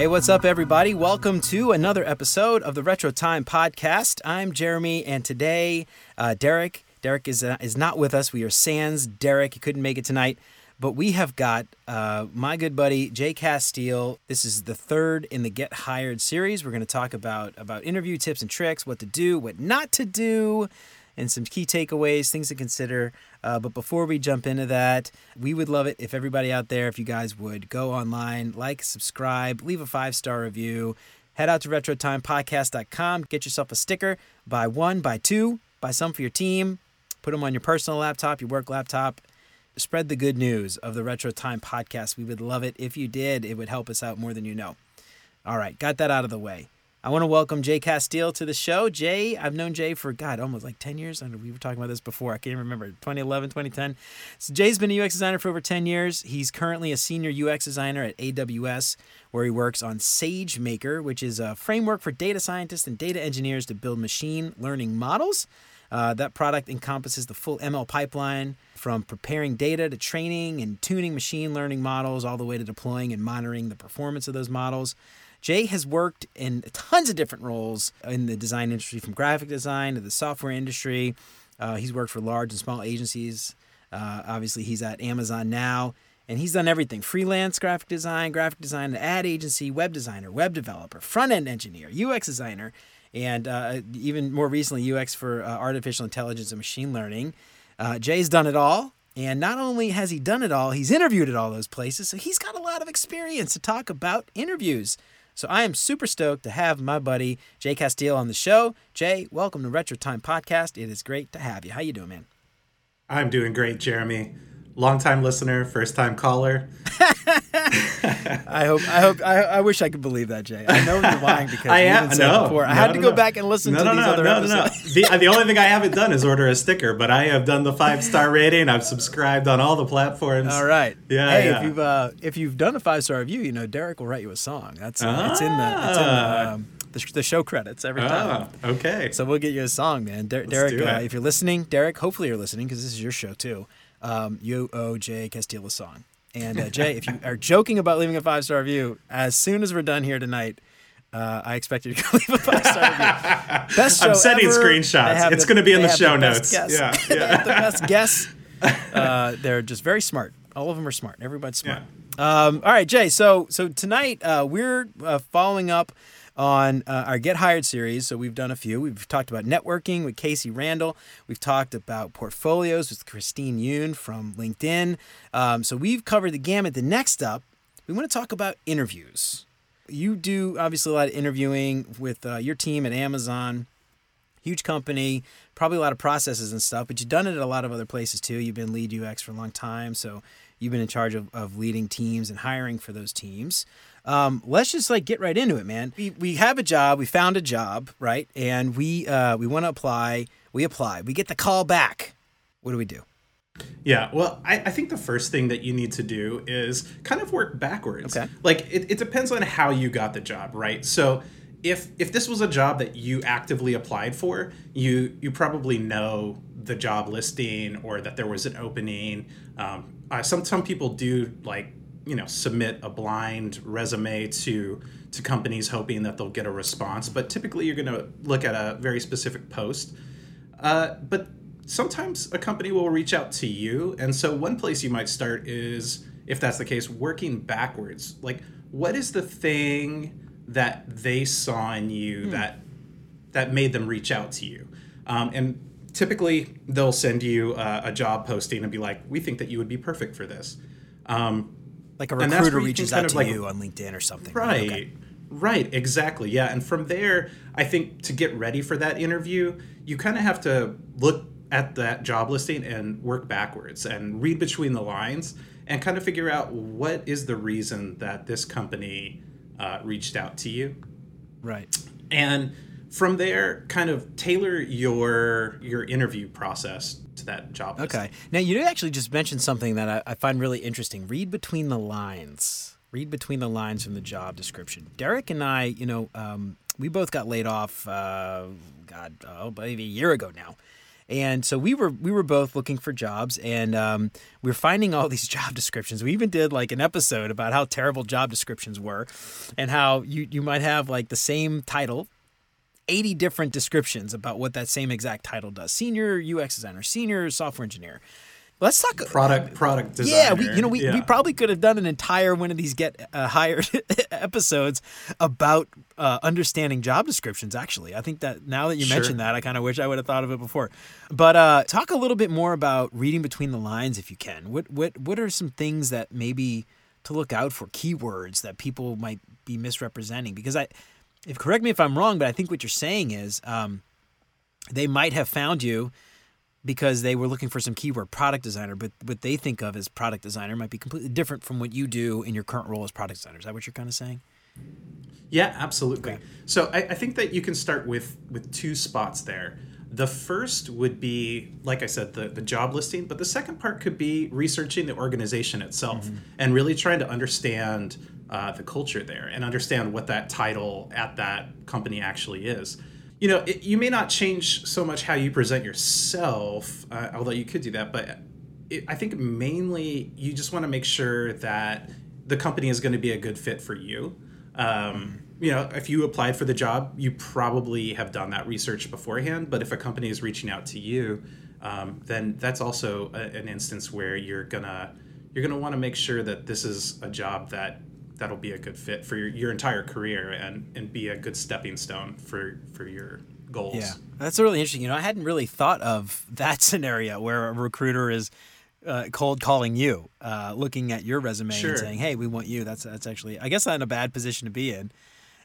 Hey, what's up, everybody? Welcome to another episode of the Retro Time Podcast. I'm Jeremy, and today, uh, Derek. Derek is uh, is not with us. We are sans Derek. He couldn't make it tonight, but we have got uh, my good buddy Jay Castile. This is the third in the Get Hired series. We're going to talk about about interview tips and tricks, what to do, what not to do, and some key takeaways, things to consider. Uh, but before we jump into that, we would love it if everybody out there, if you guys would go online, like, subscribe, leave a five star review. Head out to RetroTimePodcast.com, get yourself a sticker, buy one, buy two, buy some for your team, put them on your personal laptop, your work laptop. Spread the good news of the Retro Time Podcast. We would love it if you did. It would help us out more than you know. All right, got that out of the way. I want to welcome Jay Castile to the show. Jay, I've known Jay for, God, almost like 10 years. I know we were talking about this before. I can't even remember. 2011, 2010. So Jay's been a UX designer for over 10 years. He's currently a senior UX designer at AWS, where he works on SageMaker, which is a framework for data scientists and data engineers to build machine learning models. Uh, that product encompasses the full ML pipeline from preparing data to training and tuning machine learning models, all the way to deploying and monitoring the performance of those models. Jay has worked in tons of different roles in the design industry, from graphic design to the software industry. Uh, he's worked for large and small agencies. Uh, obviously, he's at Amazon now, and he's done everything freelance graphic design, graphic design, ad agency, web designer, web developer, front end engineer, UX designer, and uh, even more recently, UX for uh, artificial intelligence and machine learning. Uh, Jay's done it all. And not only has he done it all, he's interviewed at all those places. So he's got a lot of experience to talk about interviews. So I am super stoked to have my buddy Jay Castile on the show. Jay, welcome to Retro Time Podcast. It is great to have you. How you doing, man? I'm doing great, Jeremy. Long time listener, first time caller. I hope. I hope. I, I wish I could believe that, Jay. I know you're lying because I am. No, before. I had to go no. back and listen no, to no, these other episodes. No, no, the, the only thing I haven't done is order a sticker, but I have done the five star rating. I've subscribed on all the platforms. All right. Yeah. Hey, yeah. if you've uh, if you've done a five star review, you know Derek will write you a song. That's uh, ah. it's in the it's in the, ah. um, the, the, show credits every time. Ah, okay. So we'll get you a song, man. Der- Derek, uh, if you're listening, Derek, hopefully you're listening because this is your show too. Um, you owe Jay Castile a song. And uh, Jay, if you are joking about leaving a five star review, as soon as we're done here tonight, uh, I expect you to leave a five star review. Best show I'm sending ever. screenshots. It's going to be in the show the notes. Guests. Yeah, yeah. the best guests. Uh, they're just very smart. All of them are smart. Everybody's smart. Yeah. Um, all right, Jay. So so tonight uh, we're uh, following up on uh, our Get Hired series. So we've done a few. We've talked about networking with Casey Randall. We've talked about portfolios with Christine Yoon from LinkedIn. Um, so we've covered the gamut. The next up, we want to talk about interviews. You do obviously a lot of interviewing with uh, your team at Amazon. Huge company, probably a lot of processes and stuff, but you've done it at a lot of other places too. You've been lead UX for a long time, so you've been in charge of, of leading teams and hiring for those teams um, let's just like get right into it, man. We, we have a job, we found a job, right? And we uh, we want to apply. We apply. We get the call back. What do we do? Yeah, well, I, I, think the first thing that you need to do is kind of work backwards. Okay. Like it, it depends on how you got the job, right? So if if this was a job that you actively applied for, you you probably know the job listing or that there was an opening. Um, uh, some some people do like you know submit a blind resume to to companies hoping that they'll get a response. But typically you're going to look at a very specific post. Uh, but sometimes a company will reach out to you. And so one place you might start is if that's the case working backwards. Like what is the thing that they saw in you hmm. that that made them reach out to you? Um, and typically they'll send you uh, a job posting and be like we think that you would be perfect for this. Um, like a recruiter reaches out to like, you on LinkedIn or something. Right. Okay. Right, exactly. Yeah. And from there, I think to get ready for that interview, you kind of have to look at that job listing and work backwards and read between the lines and kind of figure out what is the reason that this company uh, reached out to you. Right. And from there, kind of tailor your your interview process to that job. Okay. Now you actually just mentioned something that I, I, find really interesting. Read between the lines. Read between the lines from the job description. Derek and I, you know, um, we both got laid off. Uh, God, oh, maybe a year ago now. And so we were we were both looking for jobs, and um, we were finding all these job descriptions. We even did like an episode about how terrible job descriptions were, and how you you might have like the same title 80 different descriptions about what that same exact title does senior ux designer senior software engineer let's talk product product designer. Yeah, we you know we, yeah. we probably could have done an entire one of these get uh, hired episodes about uh, understanding job descriptions. Actually, I think that now that you sure. mentioned that, I kind of wish I would have thought of it before. But uh, talk a little bit more about reading between the lines, if you can. What what what are some things that maybe to look out for keywords that people might be misrepresenting? Because I, if correct me if I'm wrong, but I think what you're saying is um, they might have found you because they were looking for some keyword product designer, but what they think of as product designer might be completely different from what you do in your current role as product designer. Is that what you're kind of saying? Yeah, absolutely. Okay. So I, I, think that you can start with with two spots there. The first would be, like I said, the, the job listing, but the second part could be researching the organization itself mm-hmm. and really trying to understand uh, the culture there and understand what that title at that company actually is you know, it, you may not change so much how you present yourself, uh, although you could do that. But it, I think mainly you just want to make sure that the company is going to be a good fit for you. Um, you know, if you applied for the job, you probably have done that research beforehand. But if a company is reaching out to you, um, then that's also a, an instance where you're gonna you're gonna want to make sure that this is a job that that'll be a good fit for your, your entire career and, and be a good stepping stone for, for your goals. Yeah, that's really interesting. You know, I hadn't really thought of that scenario where a recruiter is uh, cold calling you, uh, looking at your resume sure. and saying, "Hey, we want you." That's that's actually, I guess, not a bad position to be in.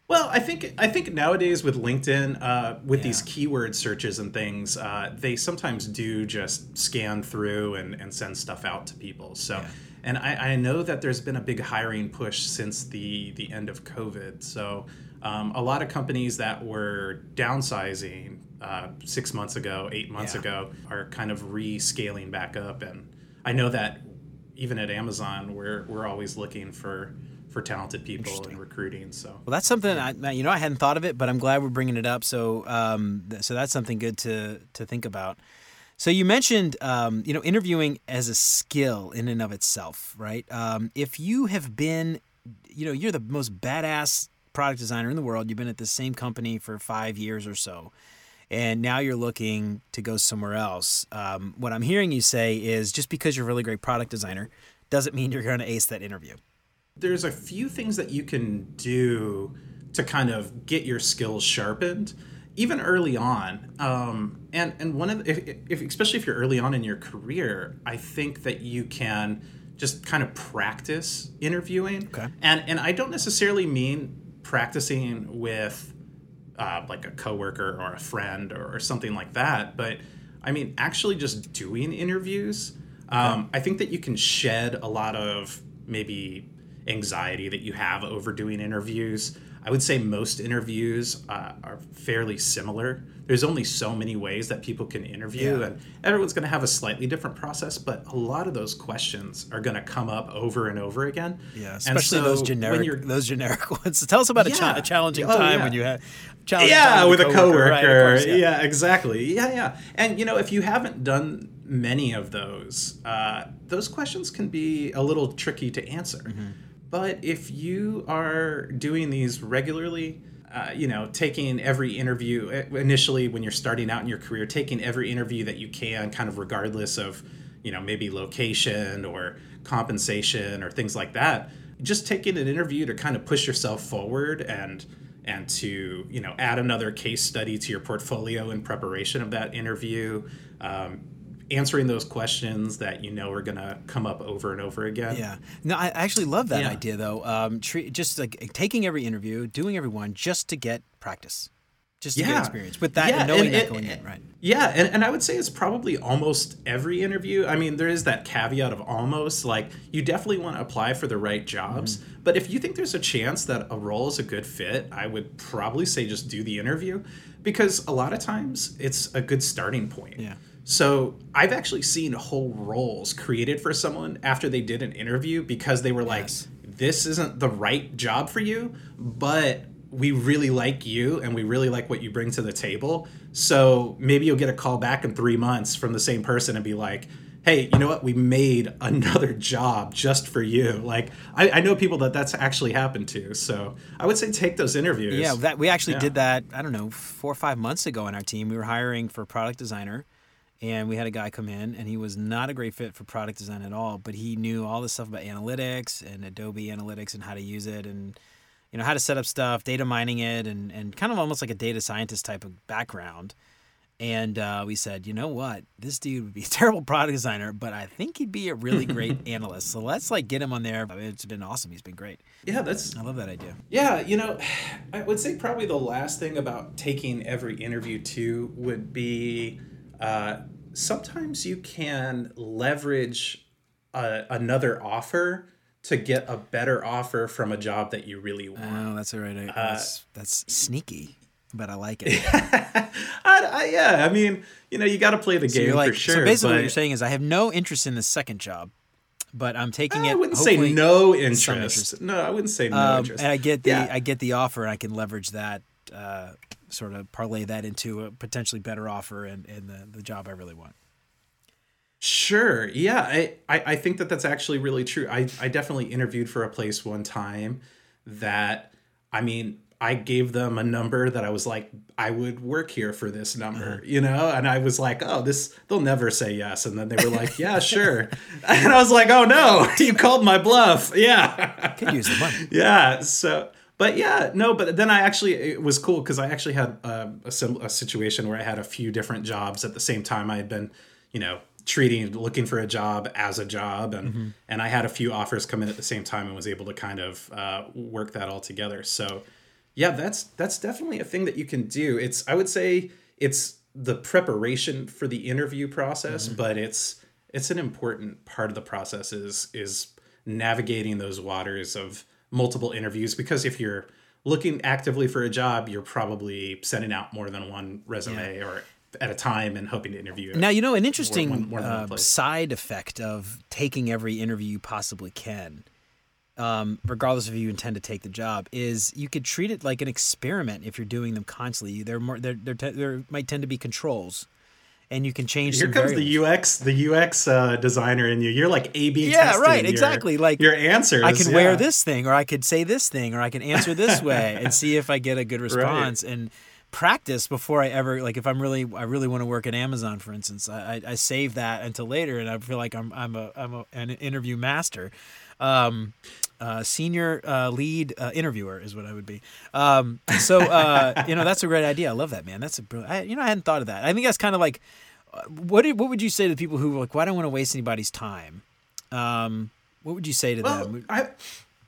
Well, I think I think nowadays with LinkedIn, uh, with yeah. these keyword searches and things, uh, they sometimes do just scan through and, and send stuff out to people. So yeah. And I, I know that there's been a big hiring push since the, the end of COVID. So um, a lot of companies that were downsizing uh, six months ago, eight months yeah. ago, are kind of rescaling back up. And I know that even at Amazon, we're, we're always looking for for talented people and recruiting. So well, that's something I you know I hadn't thought of it, but I'm glad we're bringing it up. So um, so that's something good to to think about. So you mentioned, um, you know, interviewing as a skill in and of itself, right? Um, if you have been, you know, you're the most badass product designer in the world. You've been at the same company for five years or so, and now you're looking to go somewhere else. Um, what I'm hearing you say is just because you're a really great product designer doesn't mean you're going to ace that interview. There's a few things that you can do to kind of get your skills sharpened even early on, um, and and one of the, if, if, especially if you're early on in your career, I think that you can just kind of practice interviewing. Okay. And and I don't necessarily mean practicing with uh, like a coworker or a friend or, or, something like that, but I mean actually just doing interviews. Um, I think that you can shed a lot of maybe anxiety that you have over doing interviews. I would say most interviews uh, are fairly similar. There's only so many ways that people can interview, yeah. and everyone's going to have a slightly different process. But a lot of those questions are going to come up over and over again. Yeah, especially so those generic those generic ones. Tell us about yeah. a, cha- a, challenging oh, time yeah. when you had yeah with a coworker. coworker. Right, course, yeah. yeah. exactly. Yeah, yeah. And you know, if you haven't done many of those, uh, those questions can be a little tricky to answer. Mm-hmm but if you are doing these regularly, uh, you know, taking every interview uh, initially when you're starting out in your career, taking every interview that you can, kind of regardless of, you know, maybe location or compensation or things like that, just taking an interview to kind of push yourself forward and and to you know add another case study to your portfolio in preparation of that interview. Um, answering those questions that you know are going to come up over and over again. Yeah. No, I actually love that yeah. idea though. Um, treat, just like taking every interview, doing every one just to get practice. Just to yeah. get experience with that yeah. and knowing and, that going in, right? Yeah, and, and I would say it's probably almost every interview. I mean, there is that caveat of almost like you definitely want to apply for the right jobs, mm-hmm. but if you think there's a chance that a role is a good fit, I would probably say just do the interview because a lot of times it's a good starting point. Yeah. So I've actually seen whole roles created for someone after they did an interview because they were like, yes. this isn't the right job for you, but we really like you and we really like what you bring to the table. So maybe you'll get a call back in three months from the same person and be like, hey, you know what? We made another job just for you. Like, I, I know people that that's actually happened to. So I would say take those interviews. Yeah, that we actually yeah. did that. I don't know, four or five months ago on our team. We were hiring for a product designer, and we had a guy come in, and he was not a great fit for product design at all. But he knew all this stuff about analytics and Adobe Analytics and how to use it and you know how to set up stuff, data mining it, and and kind of almost like a data scientist type of background. And uh, we said, you know what, this dude would be a terrible product designer, but I think he'd be a really great analyst. So let's like get him on there. It's been awesome. He's been great. Yeah, that's. I love that idea. Yeah, you know, I would say probably the last thing about taking every interview too would be uh, sometimes you can leverage a, uh, another offer to get a better offer from a job that you really want. Oh, that's all right. Uh, that's, that's sneaky but I like it. I, I, yeah, I mean, you know, you got to play the so game like, for sure. So basically, but... what you're saying is, I have no interest in the second job, but I'm taking it. I wouldn't say no interest. interest. No, I wouldn't say no um, interest. And I get the yeah. I get the offer, and I can leverage that, uh, sort of parlay that into a potentially better offer and, and the, the job I really want. Sure. Yeah, I, I, I think that that's actually really true. I, I definitely interviewed for a place one time that, I mean, I gave them a number that I was like, I would work here for this number, uh-huh. you know? And I was like, oh, this, they'll never say yes. And then they were like, yeah, sure. and I was like, oh no, you called my bluff. Yeah. Could use the money. Yeah. So, but yeah, no, but then I actually, it was cool because I actually had uh, a, a, a situation where I had a few different jobs at the same time. I had been, you know, treating looking for a job as a job and mm-hmm. and I had a few offers come in at the same time and was able to kind of uh, work that all together. So yeah, that's that's definitely a thing that you can do. It's I would say it's the preparation for the interview process, mm-hmm. but it's it's an important part of the process is is navigating those waters of multiple interviews because if you're looking actively for a job, you're probably sending out more than one resume yeah. or at a time and hoping to interview. Now, you know, an interesting more, more uh, side effect of taking every interview you possibly can um, regardless if you intend to take the job, is you could treat it like an experiment if you're doing them constantly. There more there there, there might tend to be controls, and you can change. Here comes variables. the UX the UX uh, designer in you. You're like A B. Yeah, right. Your, exactly. Like your answers. I can yeah. wear this thing, or I could say this thing, or I can answer this way, and see if I get a good response. Right. And practice before I ever like if I'm really I really want to work at Amazon for instance I, I, save that until later and I feel like I'm I'm a I'm a, an interview master um, uh, senior uh, lead uh, interviewer is what I would be. Um, so uh, you know that's a great idea. I love that man. That's a brilliant. I, you know I hadn't thought of that. I think that's kind of like what did, what would you say to the people who like why well, don't want to waste anybody's time? Um, what would you say to well, them? I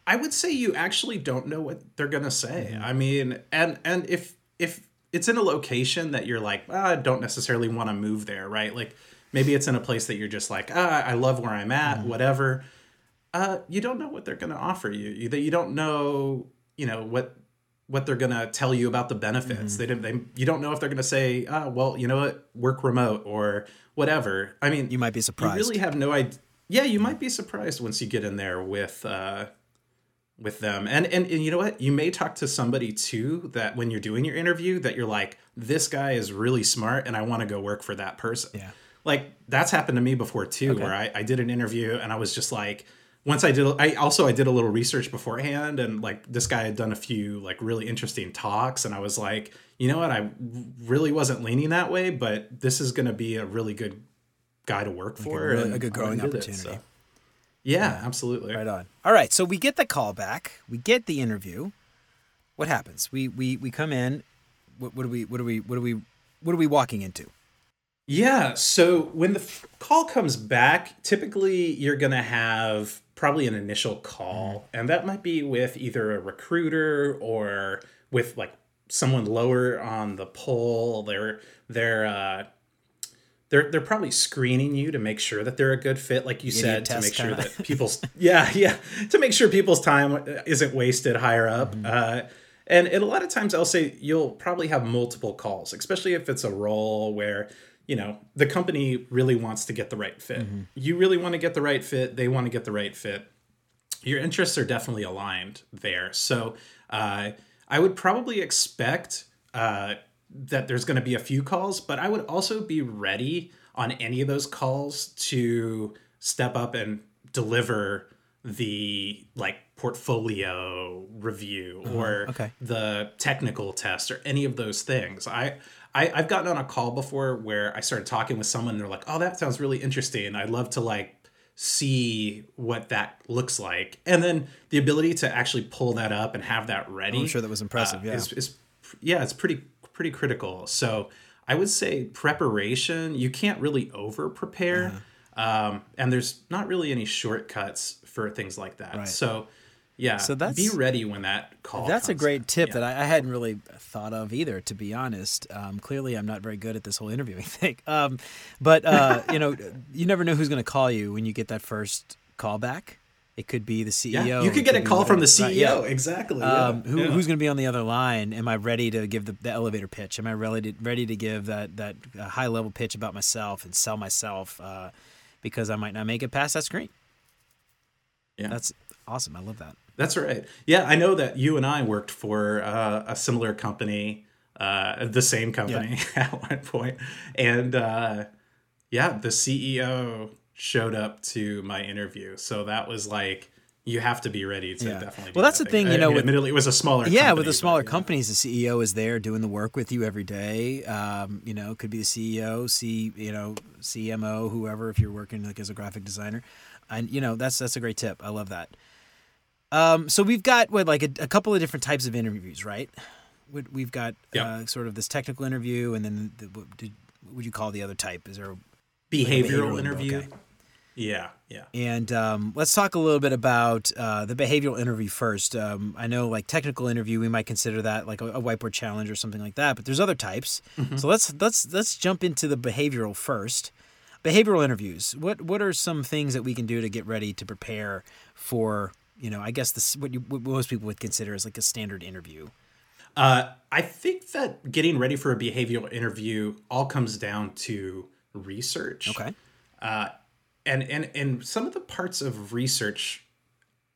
I would say you actually don't know what they're gonna say. Mm-hmm. I mean, and and if if it's in a location that you're like, I don't necessarily want to move there, right? Like maybe it's in a place that you're just like, ah, I love where I'm at, mm-hmm. whatever uh, you don't know what they're going to offer you. You, you don't know, you know, what what they're going to tell you about the benefits. Mm-hmm. They didn't. They, you don't know if they're going to say, "Ah, well, you know what, work remote or whatever." I mean, you might be surprised. You really have no idea. Yeah, you might be surprised once you get in there with uh, with them. And, and and you know what? You may talk to somebody too that when you're doing your interview that you're like, "This guy is really smart, and I want to go work for that person." Yeah. Like that's happened to me before too, okay. where I, I did an interview and I was just like once I did, I also I did a little research beforehand, and like this guy had done a few like really interesting talks, and I was like, you know what, I really wasn't leaning that way, but this is going to be a really good guy to work for, a, really, a, good growing opportunity. It, so. yeah, yeah, absolutely. Right on. All right, so we get the call back, we get the interview. What happens? We we we come in. What, what do we what do we what do we what are we walking into? Yeah. So when the f- call comes back, typically you're going to have probably an initial call, mm-hmm. and that might be with either a recruiter or with like someone lower on the pole. They're they're uh, they're they're probably screening you to make sure that they're a good fit, like you Idiot said, to make sure that people's yeah yeah to make sure people's time isn't wasted higher up. Mm-hmm. Uh, and, and a lot of times I'll say you'll probably have multiple calls, especially if it's a role where you know the company really wants to get the right fit mm-hmm. you really want to get the right fit they want to get the right fit your interests are definitely aligned there so uh, I would probably expect uh, that there's going to be a few calls, but I would also be ready on any of those calls to step up and deliver the like portfolio review uh-huh. or okay. the technical test or any of those things. I, I I've gotten on a call before where I started talking with someone and they're like, "Oh, that sounds really interesting. I'd love to like see what that looks like." And then the ability to actually pull that up and have that ready. I'm sure that was impressive. Uh, yeah. Is, is, yeah, it's pretty pretty critical. So, I would say preparation, you can't really over prepare. Uh-huh. Um, and there's not really any shortcuts for things like that. Right. So yeah. So that's be ready when that call. That's a great in. tip yeah. that I, I, hadn't really thought of either, to be honest. Um, clearly, I'm not very good at this whole interviewing thing. Um, but uh, you know, you never know who's going to call you when you get that first call back. It could be the CEO. Yeah, you could get a call from the CEO. Right, yeah. Exactly. Um, who. Who's going to be on the other line? Am I ready to give the, the elevator pitch? Am I ready to, ready to give that that uh, high level pitch about myself and sell myself? Uh, because I might not make it past that screen. Yeah, that's awesome. I love that. That's right. Yeah, I know that you and I worked for uh, a similar company, uh, the same company yeah. at one point, and uh, yeah, the CEO showed up to my interview, so that was like you have to be ready to yeah. definitely. Well, that's that the thing, you know. with, admittedly, it was a smaller. Yeah, company, with the smaller but, companies, the CEO is there doing the work with you every day. Um, you know, could be the CEO, C, you know, CMO, whoever, if you're working like as a graphic designer, and you know that's that's a great tip. I love that. Um, so we've got what like a, a, couple of different types of interviews, right? We've got yep. uh, sort of this technical interview, and then the, what, did, what would you call the other type? Is there a behavioral, like behavioral interview? Okay. Yeah, yeah. And um, let's talk a little bit about uh, the behavioral interview first. Um, I know, like technical interview, we might consider that like a, a whiteboard challenge or something like that. But there's other types. Mm-hmm. So let's let's let's jump into the behavioral first. Behavioral interviews. What what are some things that we can do to get ready to prepare for you know, I guess this what, you, what most people would consider as like a standard interview. Uh, I think that getting ready for a behavioral interview all comes down to research. Okay. Uh, and and and some of the parts of research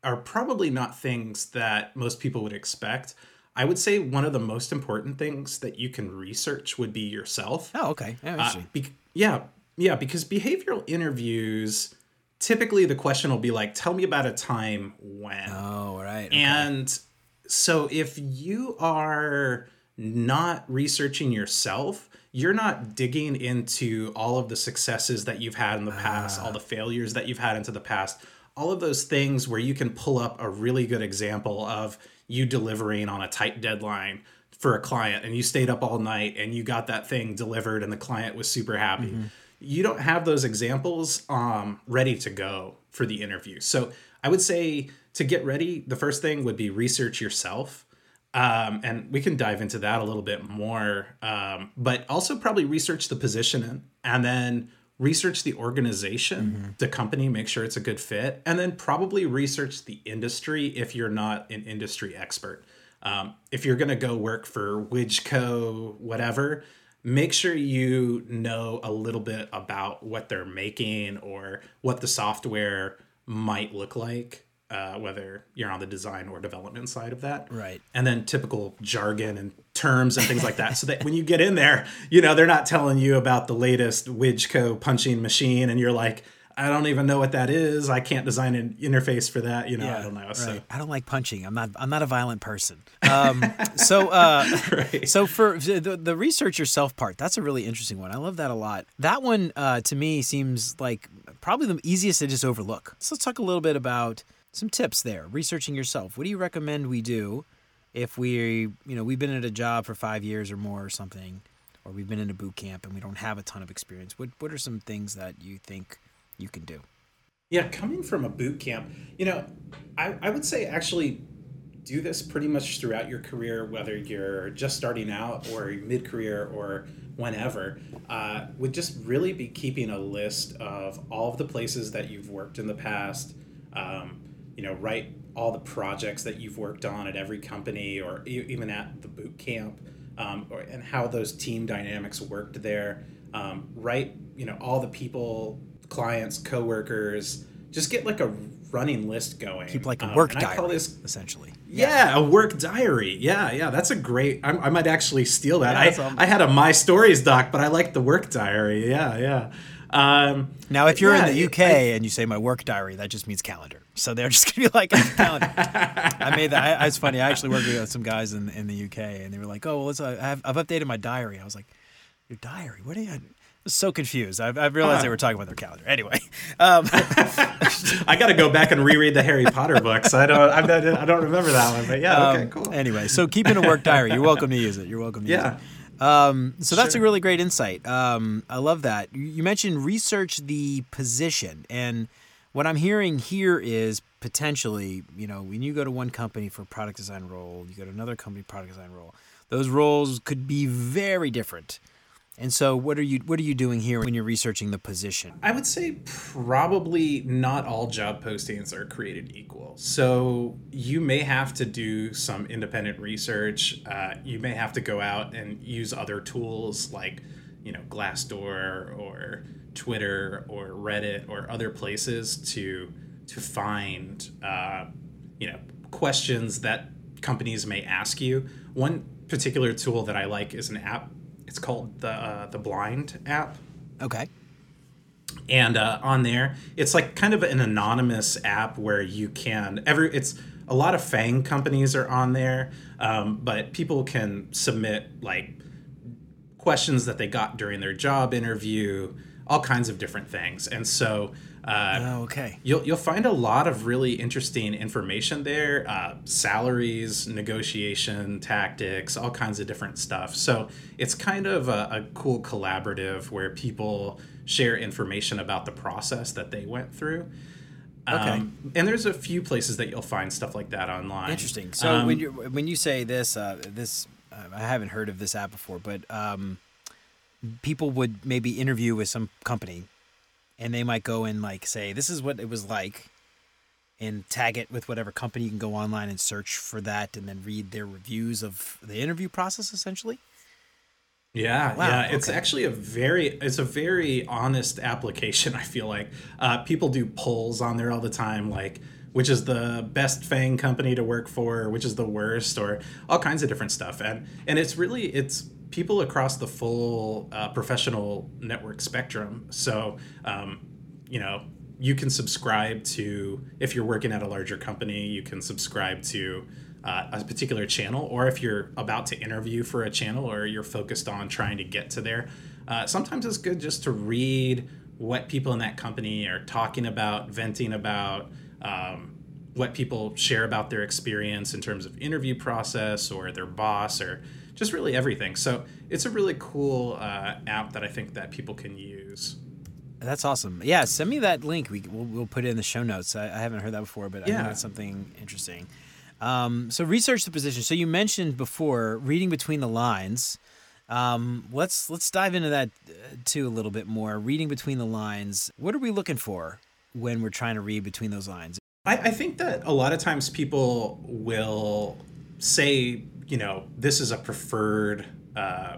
are probably not things that most people would expect. I would say one of the most important things that you can research would be yourself. Oh, okay. Uh, be- yeah, yeah, because behavioral interviews typically the question will be like, tell me about a time when. Oh, right. Okay. And so if you are not researching yourself, you're not digging into all of the successes that you've had in the past, all ah. the failures that you've had into the past, all of those things where you can pull up a really good example of you delivering on a tight deadline for a client and you stayed up all night and you got that thing delivered and the client was super happy. Mm-hmm you don't have those examples um, ready to go for the interview. So I would say to get ready, the first thing would be research yourself. Um, and we can dive into that a little bit more. Um, but also probably research the position and then research the organization, mm-hmm. the company, make sure it's a good fit, and then probably research the industry if you're not an industry expert. Um, if you're going to go work for Widgeco, whatever, make sure you know a little bit about what they're making or what the software might look like uh, whether you're on the design or development side of that. Right. And then typical jargon and terms and things like that. So that when you get in there, you know, they're not telling you about the latest Widgeco punching machine and you're like, I don't even know what that is. I can't design an interface for that. You know, yeah, I don't know. Right. So I don't like punching. I'm not. I'm not a violent person. Um, so, uh, right. so for the, the research yourself part, that's a really interesting one. I love that a lot. That one uh, to me seems like probably the easiest to just overlook. So let's talk a little bit about some tips there. Researching yourself. What do you recommend we do if we, you know, we've been at a job for five years or more or something, or we've been in a boot camp and we don't have a ton of experience? What What are some things that you think you can do. Yeah, coming from a boot camp, you know, I, I would say actually do this pretty much throughout your career, whether you're just starting out or mid career or whenever, uh, would just really be keeping a list of all of the places that you've worked in the past. Um, you know, write all the projects that you've worked on at every company or even at the boot camp, um, or, and how those team dynamics worked there. Um, write, you know, all the people clients, coworkers, just get like a running list going. Keep like a um, work diary, this, essentially. Yeah. yeah. a work diary. Yeah, yeah, that's a great. I, I might actually steal that. Yeah, I, I had a My Stories doc, but I like the work diary. Yeah, yeah. Um, now, if you're yeah, in the UK I, and you say my work diary, that just means calendar. So they're just gonna be like calendar. I made that. I, it's funny. I actually worked with some guys in in the UK, and they were like, "Oh, well. Uh, I've, I've updated my diary." I was like, "Your diary? What are you?" I so confused. I've, I've realized they were talking about their calendar. Anyway, um, I got to go back and reread the Harry Potter books. I don't. I don't remember that one, but yeah. Okay, um, cool. Anyway, so keeping a work diary. You're welcome to use it. You're welcome to yeah. use it. Um, so that's sure. a really great insight. Um, I love that. You mentioned research the position, and what I'm hearing here is potentially, you know, when you go to one company for product design role, you go to another company product design role. Those roles could be very different. And so, what are you what are you doing here when you're researching the position? I would say probably not all job postings are created equal. So you may have to do some independent research. Uh, you may have to go out and use other tools like, you know, Glassdoor or Twitter or Reddit or other places to to find, uh, you know, questions that companies may ask you. One particular tool that I like is an app it's called the uh, the Blind app. Okay. And uh, on there, it's like kind of an anonymous app where you can every it's a lot of FANG companies are on there, um, but people can submit like questions that they got during their job interview, all kinds of different things. And so uh, oh, okay. You'll you'll find a lot of really interesting information there, uh, salaries, negotiation tactics, all kinds of different stuff. So it's kind of a, a cool collaborative where people share information about the process that they went through. Okay. Um, and there's a few places that you'll find stuff like that online. Interesting. So um, when you when you say this, uh, this uh, I haven't heard of this app before, but um, people would maybe interview with some company and they might go and like say this is what it was like and tag it with whatever company you can go online and search for that and then read their reviews of the interview process essentially. Yeah wow, yeah. Okay. it's actually a very it's a very honest application i feel like. Uh, people do polls on there all the time like which is the best fang company to work for which is the worst or all kinds of different stuff. And and it's really it's people across the full uh, professional network spectrum. So, um, you know, you can subscribe to, if you're working at a larger company, you can subscribe to uh, a particular channel, or if you're about to interview for a channel or you're focused on trying to get to there, uh, sometimes it's good just to read what people in that company are talking about, venting about. Um, what people share about their experience in terms of interview process or their boss or just really everything. So it's a really cool uh, app that I think that people can use. That's awesome. Yeah, send me that link. We we'll, we'll put it in the show notes. I, I haven't heard that before, but yeah. I think that's something interesting. Um, so research the position. So you mentioned before reading between the lines. Um, let's let's dive into that uh, too a little bit more. Reading between the lines. What are we looking for when we're trying to read between those lines? I, I think that a lot of times people will say you know, this is a preferred uh,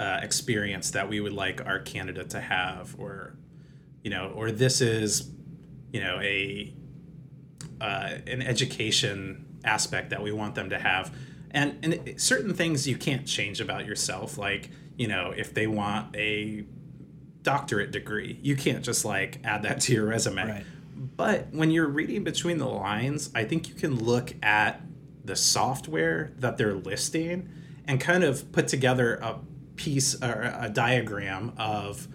uh, experience that we would like our candidate to have, or you know, or this is, you know, a uh, an education aspect that we want them to have, and and certain things you can't change about yourself, like you know, if they want a doctorate degree, you can't just like add that to your resume. Right. But when you're reading between the lines, I think you can look at the software that they're listing and kind of put together a piece or a diagram of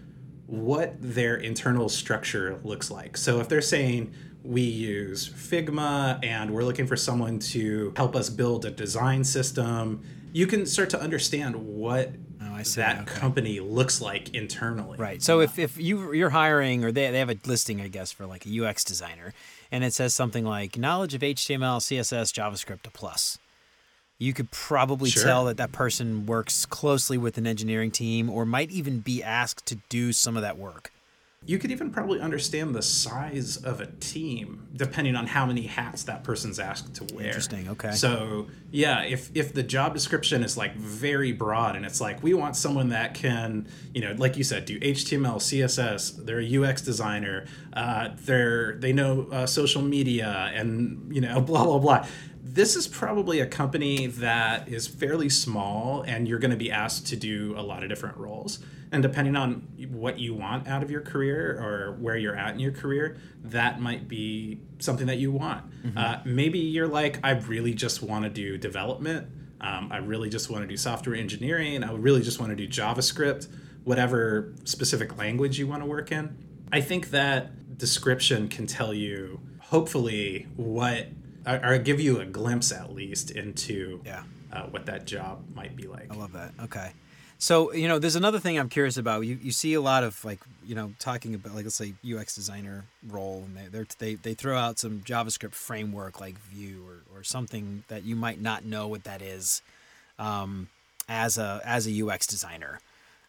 what their internal structure looks like. So if they're saying we use Figma and we're looking for someone to help us build a design system, you can start to understand what oh, that okay. company looks like internally. Right. So if, if you you're hiring or they, they have a listing, I guess, for like a UX designer and it says something like knowledge of HTML, CSS, JavaScript a plus. You could probably sure. tell that that person works closely with an engineering team or might even be asked to do some of that work. You could even probably understand the size of a team depending on how many hats that person's asked to wear. Interesting. Okay. So yeah, if if the job description is like very broad and it's like we want someone that can, you know, like you said, do HTML, CSS, they're a UX designer, uh, they're they know uh, social media, and you know, blah blah blah this is probably a company that is fairly small and you're going to be asked to do a lot of different roles. And depending on what you want out of your career or where you're at in your career that might be something that you want. Mm-hmm. uh, maybe you're like i really just want to do development. Um, i really just want to do software engineering. I really just want to do javascript whatever specific language you want to work in. I think that description can tell you hopefully what or, give you a glimpse at least into yeah. uh, what that job might be like. I love that. Okay. So you know, there's another thing I'm curious about. You you see a lot of like you know talking about like let's say UX designer role, and they they they throw out some JavaScript framework like Vue or or something that you might not know what that is, um, as a as a UX designer.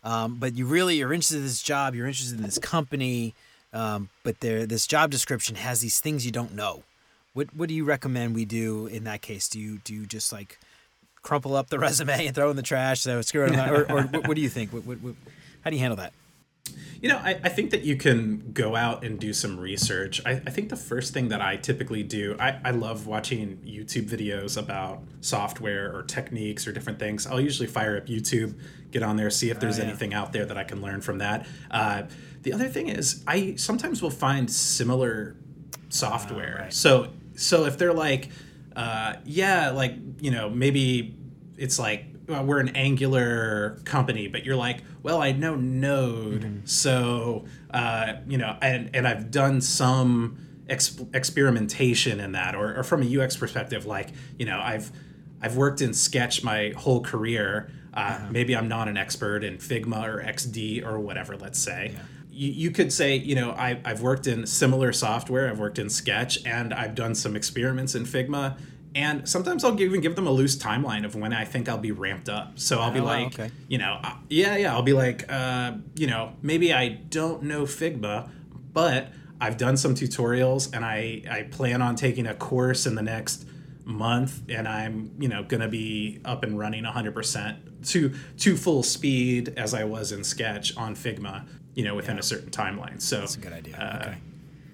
Um, but you really you're interested in this job. You're interested in this company. Um, but there, this job description has these things you don't know. What what do you recommend we do in that case? Do you do you just like crumple up the resume and throw in the trash? So screw it, or, or what, what, do you think? What, what, what, how do you handle that? You know, I, I think that you can go out and do some research. I, I think the first thing that I typically do, I, I love watching YouTube videos about software or techniques or different things. I'll usually fire up YouTube, get on there, see if there's oh, yeah. anything out there that I can learn from that. Uh, the other thing is, I sometimes will find similar software. Uh, right. So so if they're like, uh, yeah, like you know, maybe it's like well, we're an Angular company, but you're like, well, I know Node, mm-hmm. so uh, you know, and and I've done some exp- experimentation in that, or, or from a UX perspective, like you know, I've I've worked in Sketch my whole career. Uh, uh-huh. Maybe I'm not an expert in Figma or XD or whatever. Let's say. Yeah you, you could say, you know, I, I've worked in similar software, I've worked in Sketch, and I've done some experiments in Figma. And sometimes I'll even give them a loose timeline of when I think I'll be ramped up. So I'll be oh, like, okay. you know, uh, yeah, yeah, I'll be like, uh, you know, maybe I don't know Figma, but I've done some tutorials and I, I plan on taking a course in the next month and I'm, you know, going to be up and running 100% to to full speed as I was in Sketch on Figma you know, within yeah. a certain timeline. So that's a good idea. Uh, okay.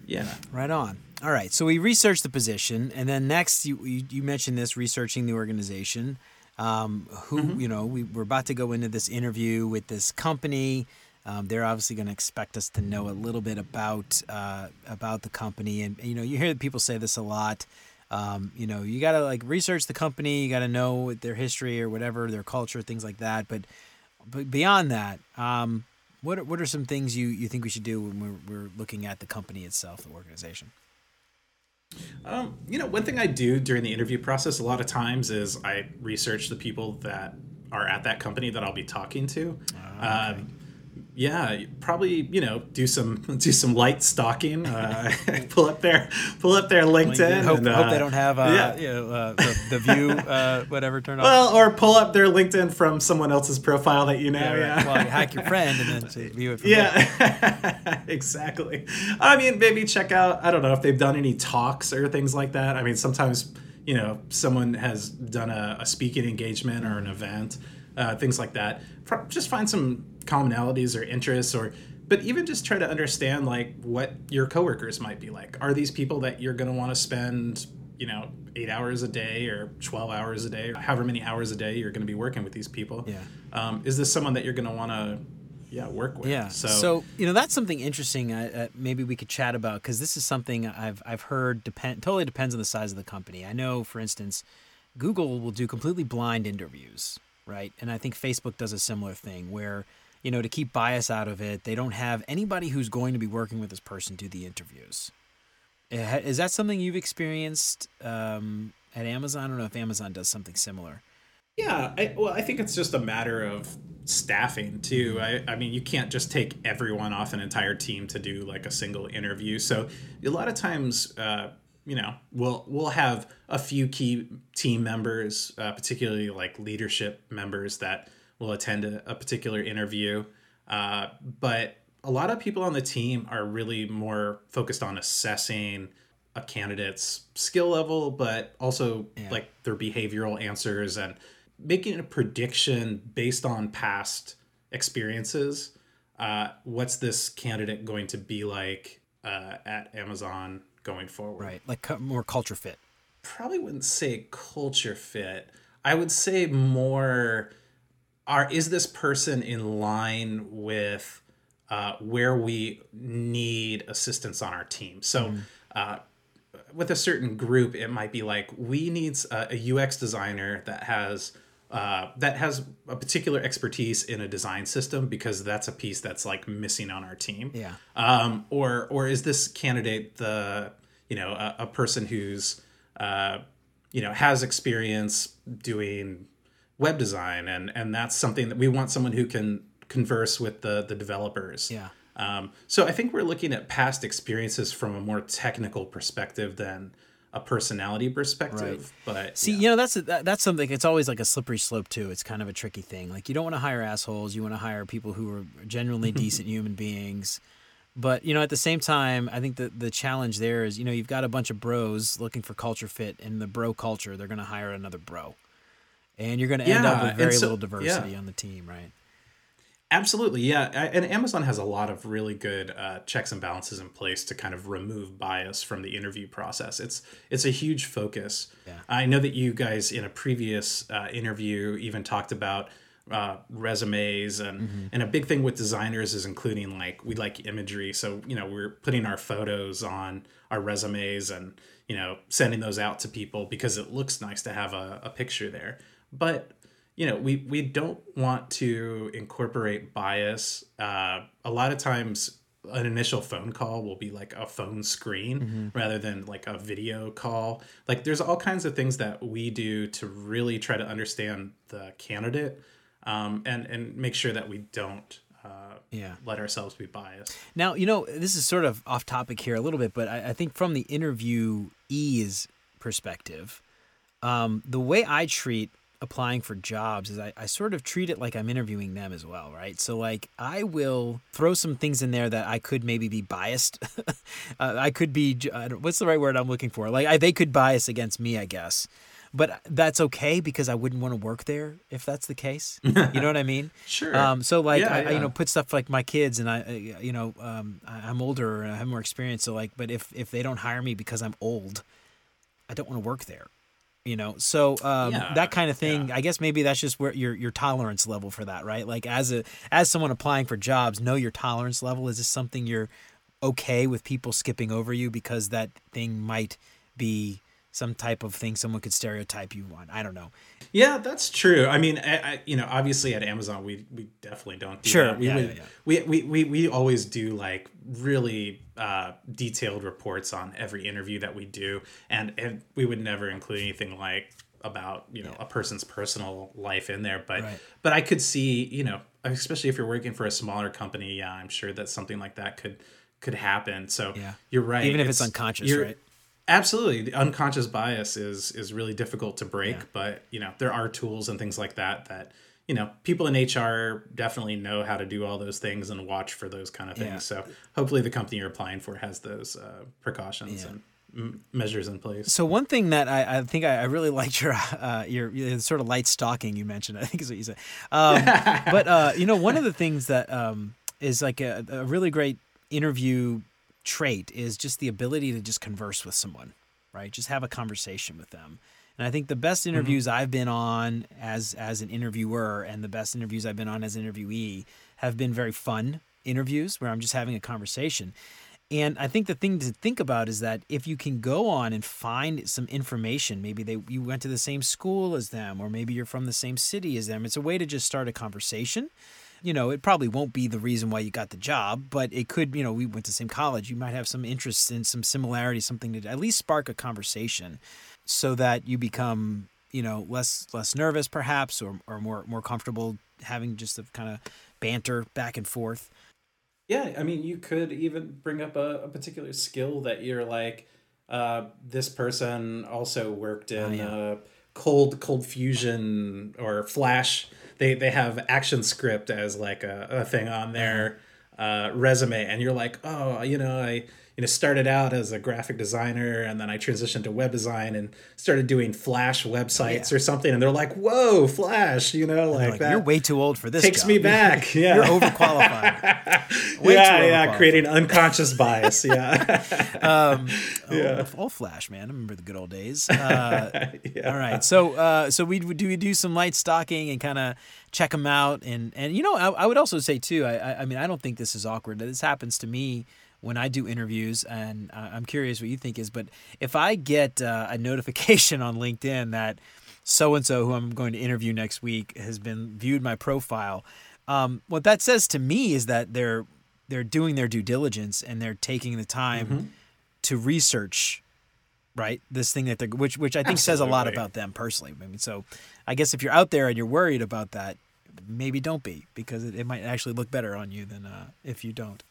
Yeah. Right on. All right. So we researched the position, and then next you you, you mentioned this researching the organization. Um, who mm-hmm. you know we, we're about to go into this interview with this company. Um, they're obviously going to expect us to know a little bit about uh, about the company, and you know you hear people say this a lot. Um, you know you got to like research the company, you got to know their history or whatever, their culture, things like that. But but beyond that, um, what are, what are some things you, you think we should do when we're, we're looking at the company itself, the organization? Um, you know, one thing I do during the interview process a lot of times is I research the people that are at that company that I'll be talking to. Uh, okay. um, yeah, probably you know do some do some light stalking. Uh, pull up their pull up their LinkedIn. LinkedIn. Hope, and, uh, hope they don't have uh, yeah. you know, uh, the, the, view uh, whatever turned off. Well, or pull up their LinkedIn from someone else's profile that you know. Yeah, right. Well, you hack your friend and then view it. yeah, exactly. I mean, maybe check out. I don't know if they've done any talks or things like that. I mean, sometimes you know someone has done a, a speaking engagement or an event uh, things like that. Just find some commonalities or interests, or but even just try to understand like what your coworkers might be like. Are these people that you're going to want to spend, you know, eight hours a day or twelve hours a day, or however many hours a day you're going to be working with these people? Yeah. Um, is this someone that you're going to want to yeah work with yeah so, so you know that's something interesting uh, uh, maybe we could chat about because this is something i've i've heard depend totally depends on the size of the company i know for instance google will do completely blind interviews right? And I think Facebook does a similar thing where, you know, to keep bias out of it, they don't have anybody who's going to be working with this person do the interviews. Eh, is that something you've experienced um, at Amazon? I don't know if Amazon does something similar. Yeah, I, well, I think it's just a matter of staffing too. I, I mean, you can't just take everyone off an entire team to do like a single interview. So a lot of times, uh, you know we'll we'll have a few key team members uh, particularly like leadership members that will attend a, a particular interview uh, but a lot of people on the team are really more focused on assessing a candidate's skill level, but also yeah. like their behavioral answers and making a prediction based on past experiences. Uh, what's this candidate going to be like uh, at Amazon going forward? Right, like more culture fit. Probably wouldn't say culture fit. I would say more. Are is this person in line with uh, where we need assistance on our team? So. Mm. Uh, with a certain group, it might be like we need a, a UX designer that has uh, that has a particular expertise in a design system because that's a piece that's like missing on our team. Yeah. Um, or or is this candidate the you know a, a person who's uh, you know has experience doing web design and and that's something that we want someone who can converse with the the developers. Yeah. Um, so I think we're looking at past experiences from a more technical perspective than a personality perspective. Right. But see, yeah. you know, that's that, that's something. It's always like a slippery slope too. It's kind of a tricky thing. Like you don't want to hire assholes. You want to hire people who are genuinely decent human beings. But you know, at the same time, I think the the challenge there is, you know, you've got a bunch of bros looking for culture fit, and the bro culture, they're going to hire another bro, and you're going to end yeah, up with very so, little diversity yeah. on the team, right? Absolutely, yeah. And Amazon has a lot of really good uh, checks and balances in place to kind of remove bias from the interview process. It's it's a huge focus. Yeah. I know that you guys in a previous uh, interview even talked about uh, resumes and mm-hmm. and a big thing with designers is including like we like imagery. So you know we're putting our photos on our resumes and you know sending those out to people because it looks nice to have a, a picture there. But you know we we don't want to incorporate bias uh, a lot of times an initial phone call will be like a phone screen mm-hmm. rather than like a video call like there's all kinds of things that we do to really try to understand the candidate um, and and make sure that we don't uh, yeah. let ourselves be biased. Now, you know, this is sort of off topic here a little bit, but I, I think from the interviewee's perspective, um, the way I treat applying for jobs is I, I sort of treat it like I'm interviewing them as well, right? So like I will throw some things in there that I could maybe be biased. uh, I could be what's the right word I'm looking for? Like I, they could bias against me, I guess. But that's okay because I wouldn't want to work there if that's the case. You know what I mean? sure. Um, so like yeah, I, yeah. you know put stuff like my kids and I you know um, I'm older and I have more experience. So like, but if if they don't hire me because I'm old, I don't want to work there you know? So um, yeah, that kind of thing yeah. i guess maybe that's just where your your tolerance level for that right? Like as a as someone applying for jobs know your tolerance level. Is this something you're okay with people skipping over you because that thing might be some type of thing someone could stereotype you on. I don't know. Yeah, that's true. I mean, I, I, you know, obviously at Amazon, we we definitely don't do sure. that. We, yeah, would, yeah, yeah. we, we we we always do like really uh, detailed reports on every interview that we do, and and we would never include anything like about you know yeah. a person's personal life in there but right. but i could see you know especially if you're working for a smaller company yeah i'm sure that something like that could could happen so yeah you're right even if it's, it's unconscious right absolutely the unconscious bias is is really difficult to break yeah. but you know there are tools and things like that that you know people in hr definitely know how to do all those things and watch for those kind of things yeah. so hopefully the company you're applying for has those uh, precautions yeah. and m- measures in place so one thing that i, I think I, I, really liked your uh, your, your, sort of light stalking you mentioned i think is what you said um, but uh, you know one of the things that um, is like a, a really great interview trait is just the ability to just converse with someone, right? Just have a conversation with them. And I think the best mm-hmm. interviews mm-hmm. I've been on as as an interviewer and the best interviews I've been on as an interviewee have been very fun interviews where I'm just having a conversation. And I think the thing to think about is that if you can go on and find some information, maybe they you went to the same school as them, or maybe you're from the same city as them. It's a way to just start a conversation you know, it probably won't be the reason why you got the job, but it could, you know, we went to the same college. You might have some interests in some similarities, something to at least spark a conversation so that you become, you know, less less nervous perhaps or, or more more comfortable having just a kind of banter back and forth. Yeah, I mean, you could even bring up a, a particular skill that you're like, uh, this person also worked in oh, yeah. uh, cold ColdFusion or flash they they have ActionScript as like a, a thing on their uh, resume. And you're like, oh, you know, I you know started out as a graphic designer and then I transitioned to web design and started doing Flash websites yeah. or something, and they're like, whoa, Flash, you know, like, like that. You're way too old for this. Takes job. me back. Yeah, you're overqualified. way yeah, yeah, creating unconscious bias. Yeah, um, yeah. Oh, all Flash, man. I remember the good old days. Uh, yeah. All right, so uh, so we do we do some light stalking and kind of check them out. And and you know, I, I would also say too. I I mean, I don't think this is awkward. This happens to me when I do interviews, and uh, I'm curious what you think is. But if I get uh, a notification on LinkedIn that so and so who I'm going to interview next week has been viewed my profile, um, what that says to me is that they're they're doing their due diligence and they're taking the time mm-hmm. to research right this thing that they're which which i think Absolutely. says a lot about them personally i mean so i guess if you're out there and you're worried about that maybe don't be because it, it might actually look better on you than uh, if you don't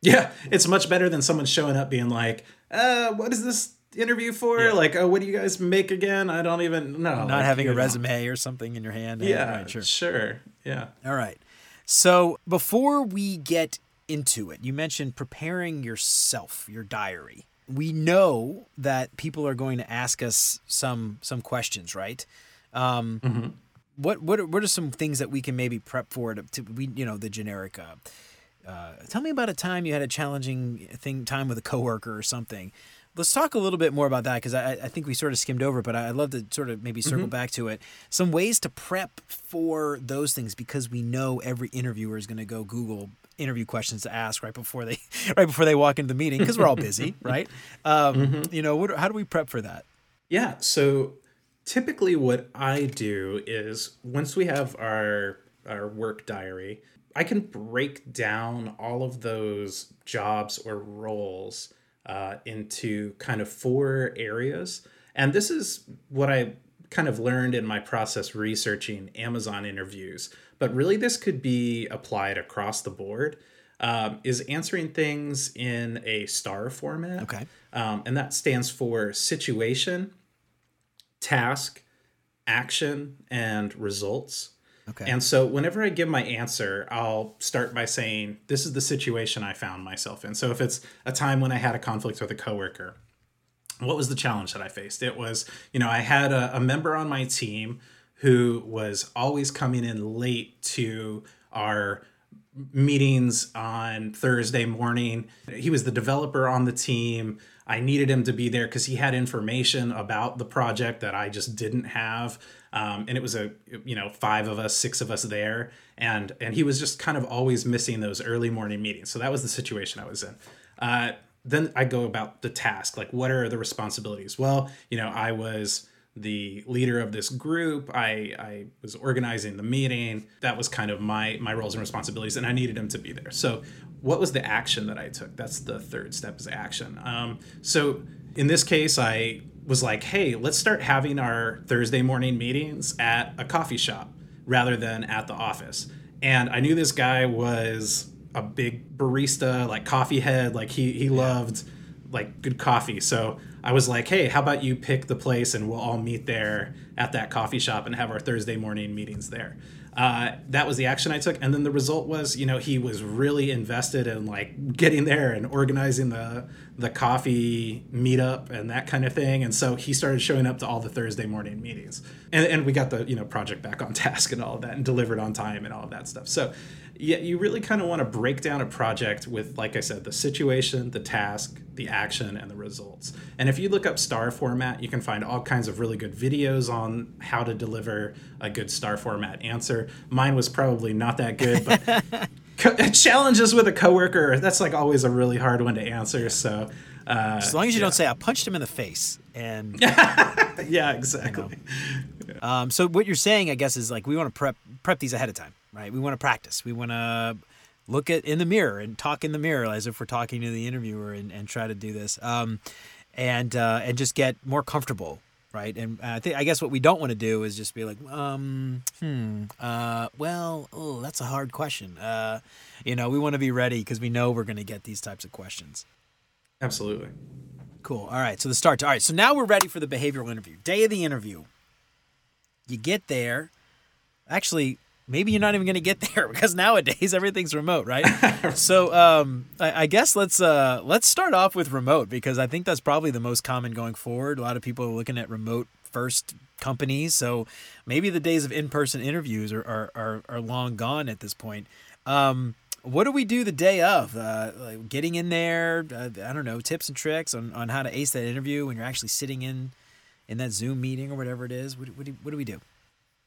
yeah it's much better than someone showing up being like uh what is this interview for yeah. like oh what do you guys make again i don't even know not like, having a resume know. or something in your hand yeah right, sure sure yeah all right so before we get into it you mentioned preparing yourself your diary we know that people are going to ask us some some questions, right? Um, mm-hmm. What what are, what are some things that we can maybe prep for to, to we you know the generic? Uh, uh, tell me about a time you had a challenging thing time with a coworker or something. Let's talk a little bit more about that because I, I think we sort of skimmed over, but I'd love to sort of maybe circle mm-hmm. back to it. Some ways to prep for those things because we know every interviewer is going to go Google interview questions to ask right before they right before they walk into the meeting because we're all busy, right? Um, mm-hmm. You know, what, how do we prep for that? Yeah, so typically what I do is once we have our our work diary, I can break down all of those jobs or roles uh, into kind of four areas. And this is what I kind of learned in my process researching Amazon interviews but really this could be applied across the board. Um, is answering things in a star format. Okay. Um, and that stands for situation, task, action, and results. Okay. And so whenever I give my answer, I'll start by saying, This is the situation I found myself in. So if it's a time when I had a conflict with a coworker, what was the challenge that I faced? It was, you know, I had a, a member on my team who was always coming in late to our meetings on Thursday morning. He was the developer on the team. I needed him to be there because he had information about the project that I just didn't have. Um, and it was a you know five of us, six of us there, and and he was just kind of always missing those early morning meetings. So that was the situation I was in. Uh, then I go about the task, like what are the responsibilities? Well, you know, I was the leader of this group. I, I was organizing the meeting. That was kind of my my roles and responsibilities, and I needed him to be there. So, what was the action that I took? That's the third step is action. Um, so, in this case, I was like, hey, let's start having our Thursday morning meetings at a coffee shop rather than at the office. And I knew this guy was a big barista, like coffee head, like he he loved like good coffee. So I was like, hey, how about you pick the place and we'll all meet there at that coffee shop and have our Thursday morning meetings there. Uh, that was the action I took, and then the result was, you know, he was really invested in like getting there and organizing the the coffee meetup and that kind of thing. And so he started showing up to all the Thursday morning meetings, and and we got the you know project back on task and all of that, and delivered on time and all of that stuff. So yeah, you really kind of want to break down a project with, like I said, the situation, the task, the action, and the results. And if you look up star format, you can find all kinds of really good videos on how to deliver a good star format answer. Mine was probably not that good, but co- challenges with a coworker, that's like always a really hard one to answer. So, uh, as long as you yeah. don't say, I punched him in the face. And yeah, exactly. Um, so what you're saying, I guess, is like we want to prep prep these ahead of time right? We want to practice. We want to look at in the mirror and talk in the mirror as if we're talking to the interviewer and, and try to do this um, and uh, and just get more comfortable right and i think i guess what we don't want to do is just be like um hmm uh well oh that's a hard question uh you know we want to be ready because we know we're going to get these types of questions absolutely cool all right so the start all right so now we're ready for the behavioral interview day of the interview you get there actually maybe you're not even going to get there because nowadays everything's remote, right? so um, I, I, guess let's uh, let's start off with remote because I think that's probably the most common going forward. A lot of people are looking at remote first companies, so maybe the days of in-person interviews are are, are, are long gone at this point. Um, what do we do the day of? Uh, like getting in there, uh, I don't know, tips and tricks on, on how to ace that interview when you're actually sitting in in that Zoom meeting or whatever it is. What, what, do, what do we do?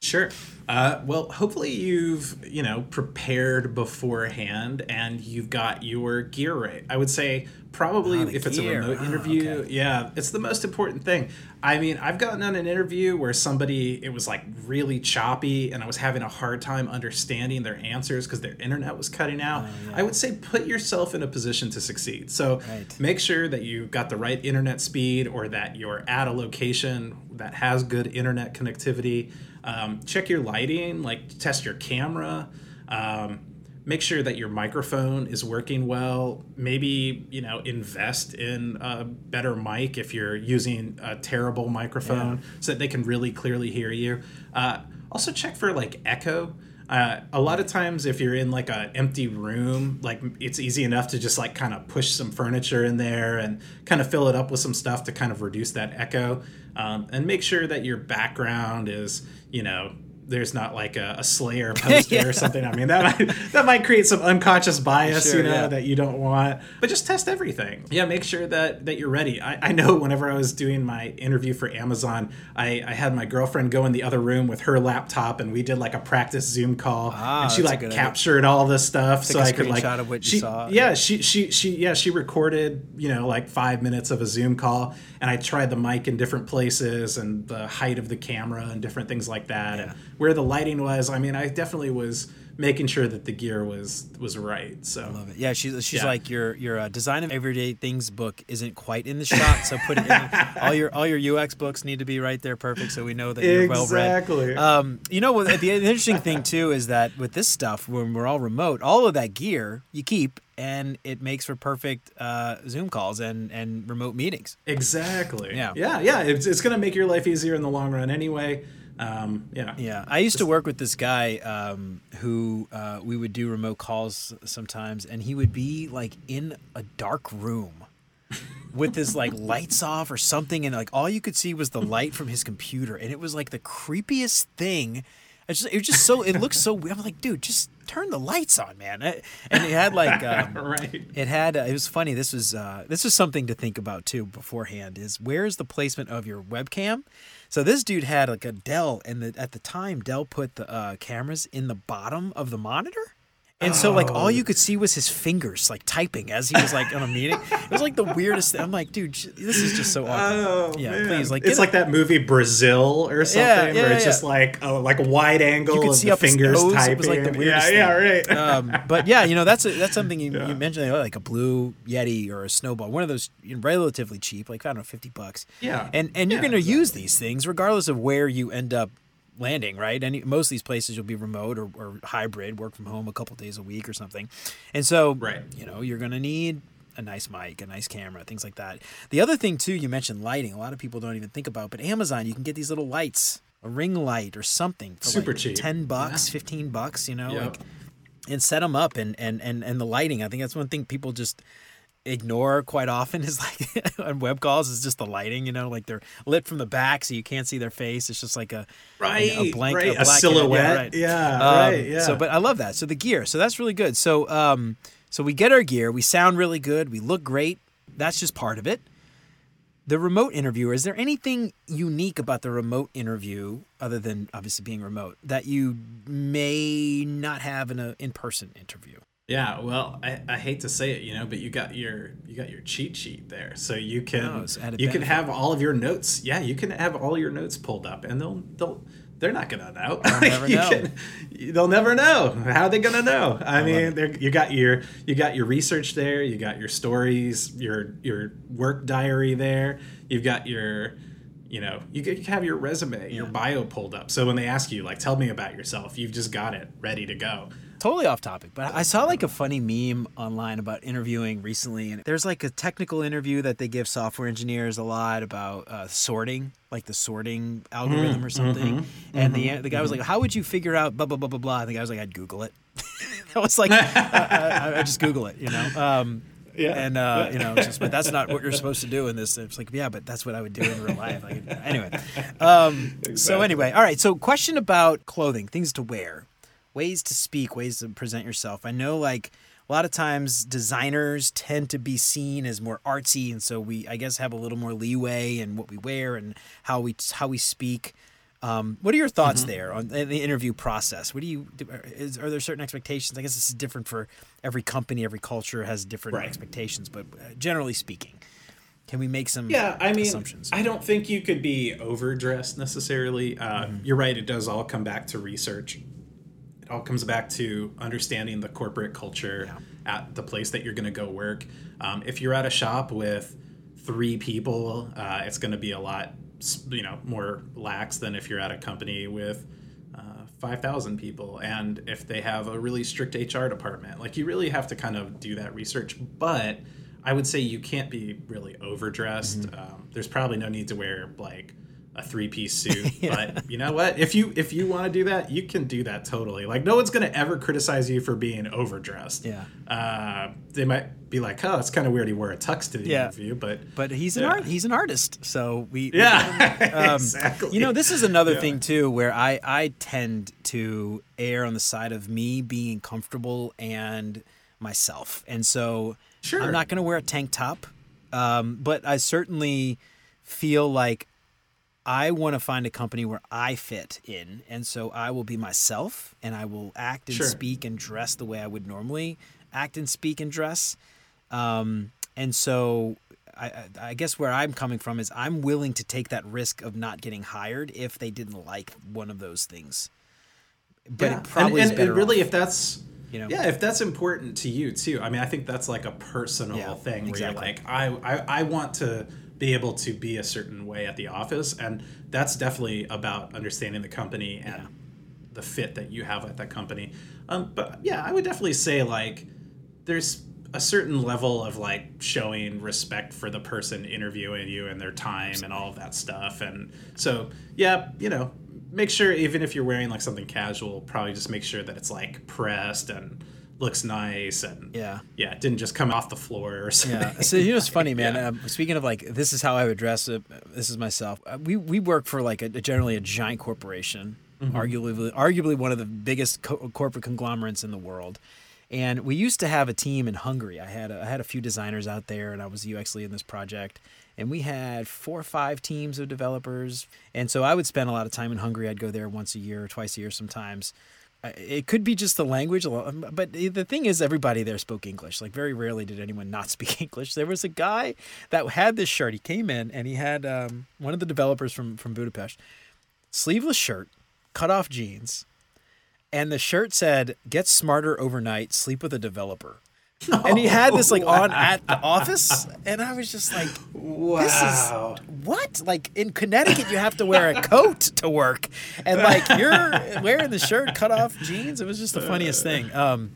Sure. Uh, well, hopefully you've you know prepared beforehand and you've got your gear right. I would say probably oh, if it's a remote oh, interview, okay. yeah, it's the most important thing. I mean, I've gotten on an interview where somebody it was like really choppy and I was having a hard time understanding their answers because their internet was cutting out. Oh, yeah. I would say put yourself in a position to succeed. So right. make sure that you got the right internet speed or that you're at a location that has good internet connectivity. Um, check your lighting, like test your camera. Um, make sure that your microphone is working well. Maybe you know invest in a better mic if you're using a terrible microphone, yeah. so that they can really clearly hear you. Uh, also check for like echo. Uh, a lot of times if you're in like an empty room like it's easy enough to just like kind of push some furniture in there and kind of fill it up with some stuff to kind of reduce that echo um, and make sure that your background is you know there's not like a, a Slayer poster yeah. or something. I mean, that might that might create some unconscious bias, sure, you know, yeah. that you don't want. But just test everything. Yeah, make sure that that you're ready. I, I know whenever I was doing my interview for Amazon, I, I had my girlfriend go in the other room with her laptop, and we did like a practice Zoom call, ah, and she like captured idea. all this stuff, Take so I could like of what she, saw. Yeah, she she she yeah she recorded you know like five minutes of a Zoom call, and I tried the mic in different places and the height of the camera and different things like that. Yeah. And where the lighting was. I mean, I definitely was making sure that the gear was was right. So I love it. Yeah, she's she's yeah. like your your uh, design of everyday things book isn't quite in the shot, so put it in. all your all your UX books need to be right there, perfect, so we know that you're exactly. well read. Exactly. Um, you know, the, the interesting thing too is that with this stuff, when we're all remote, all of that gear you keep and it makes for perfect uh, Zoom calls and, and remote meetings. Exactly. Yeah. Yeah. Yeah. It's, it's going to make your life easier in the long run anyway. Um, yeah. Yeah. I used to work with this guy um, who uh, we would do remote calls sometimes, and he would be like in a dark room with his like lights off or something, and like all you could see was the light from his computer, and it was like the creepiest thing. It just, it was just so it looks so weird. I'm like, dude, just turn the lights on, man. And it had like um, right. It had uh, it was funny. This was uh, this was something to think about too beforehand. Is where's the placement of your webcam? So this dude had like a Dell, and the, at the time Dell put the uh, cameras in the bottom of the monitor. And so, like, all you could see was his fingers, like, typing as he was, like, on a meeting. It was, like, the weirdest thing. I'm like, dude, this is just so awkward. Oh, yeah, man. please, like, it's like that movie Brazil or something, yeah, yeah, where it's just like a like a wide angle you could see the fingers his nose. typing. It was, like, the weirdest yeah, thing. yeah, right. um, but yeah, you know, that's a, that's something you, you mentioned, like a blue Yeti or a snowball, one of those you know, relatively cheap, like I don't know, fifty bucks. Yeah, and and you're going to exactly. use these things regardless of where you end up landing, right? And most of these places you'll be remote or, or hybrid, work from home a couple days a week or something. And so, right. you know, you're going to need a nice mic, a nice camera, things like that. The other thing too, you mentioned lighting. A lot of people don't even think about, but Amazon, you can get these little lights, a ring light or something for super like cheap, ten bucks, yeah. fifteen bucks, you know, yep. like, and set them up and and and and the lighting. I think that's one thing people just ignore quite often is like on web calls is just the lighting you know like they're lit from the back so you can't see their face. It's just like a right a, a blank right. a, a silhouette yeah, right. yeah, um, right yeah. so but i love that. So the gear. So that's really good. So um so we get our gear. We sound really good. We look great. That's just part of it. The remote interviewer is there anything unique about the remote interview other than obviously being remote that you may not have in an in-person interview yeah, well, I, I hate to say it, you know, but you got your you got your cheat sheet there, so you oh, can oh, you can have all of your notes. Yeah, you can have all your notes pulled up, and they'll they'll they're not gonna know. They'll never know. Can, they'll never know. How are they gonna know? I, I mean, you got your you got your research there. You got your stories, your your work diary there. You've got your you know you can have your resume, yeah. your bio pulled up. So when they ask you like, tell me about yourself, you've just got it ready to go. Totally off topic, but I saw like a funny meme online about interviewing recently, and there's like a technical interview that they give software engineers a lot about uh, sorting, like the sorting algorithm or Mm, something. mm-hmm, and the the guy was like, "How would you figure out blah blah blah blah blah?" And the guy was like, "I'd Google it." I was like, I, I, I just Google it, you know. Um, Yeah. And uh, you know, just, but that's not what you're supposed to do in this. It's like, yeah, but that's what I would do in real life. Like, anyway. Um, So anyway, all right. So question about clothing, things to wear, ways to speak, ways to present yourself. I know, like a lot of times, designers tend to be seen as more artsy, and so we, I guess, have a little more leeway in what we wear and how we how we speak. Um, what are your thoughts there on in the interview process? What do you is, are there certain expectations? I guess this is different for every company, every culture has different Right. expectations, but uh, generally speaking, can we make some Yeah, I mean, assumptions? I don't think you could be overdressed necessarily. Uh, Mm-hmm. You're right; it does all come back to research. All comes back to understanding the corporate culture at the place that you're going to go work. Um, if you're at a shop with three people, uh, it's going to be a lot, you know, more lax than if you're at a company with uh, 5,000 people. And if they have a really strict HR department, like you really have to kind of do that research. But I would say you can't be really overdressed. Um, there's probably no need to wear like a three piece suit. But you know what? If you if you want to do that, you can do that totally. Like no one's gonna ever criticize you for being overdressed. Yeah. Uh, they might be like, oh, it's kind of weird he wore a tux to the Yeah. interview, but but he's an Yeah. art he's an artist so we we yeah, Um, exactly. You know, this is another Yeah. thing too, where I I tend to err on the side of me being comfortable and myself, and so Sure. I'm not going to wear a tank top, um, but I certainly feel like I want to find a company where I fit in, and so I will be myself, and I will act and Sure. speak and dress the way I would normally act and speak and dress. Um, and so I, I- guess where I'm coming from is I'm willing to take that risk of not getting hired if they didn't like one of those things. But yeah. it probably and, is and really off, if that's you know? yeah if that's important to you too i mean i think that's like a personal Yeah, thing where exactly. you're like I, I i want to be able to be a certain way at the office and that's definitely about understanding the company and Yeah. the fit that you have at that company um, but yeah i would definitely say like there's a certain level of like showing respect for the person interviewing you and their time and all of that stuff and so yeah you know make sure even if you're wearing like something casual probably just make sure that it's like pressed and looks nice and Yeah. yeah it didn't just come off the floor or something Yeah. So you know, it's funny, man. Yeah. Um, speaking of like, this is how I would dress. It. This is myself. Uh, we we work for like a, generally a giant corporation, Mm-hmm. arguably arguably one of the biggest co- corporate conglomerates in the world. And we used to have a team in Hungary. I had a, I had a few designers out there, and I was UX lead in this project. And we had four or five teams of developers. And so I would spend a lot of time in Hungary. I'd go there once a year or twice a year sometimes. It could be just the language, but the thing is, everybody there spoke English. Like very rarely did anyone not speak English. There was a guy that had this shirt. He came in and he had um, one of the developers from from Budapest, sleeveless shirt, cut off jeans, and the shirt said "Get smarter overnight. Sleep with a developer." And he had this like on at the office, and I was just like, wow what? Like in Connecticut, you have to wear a coat to work, and like you're wearing the shirt, cut off jeans. It was just the funniest thing. Um,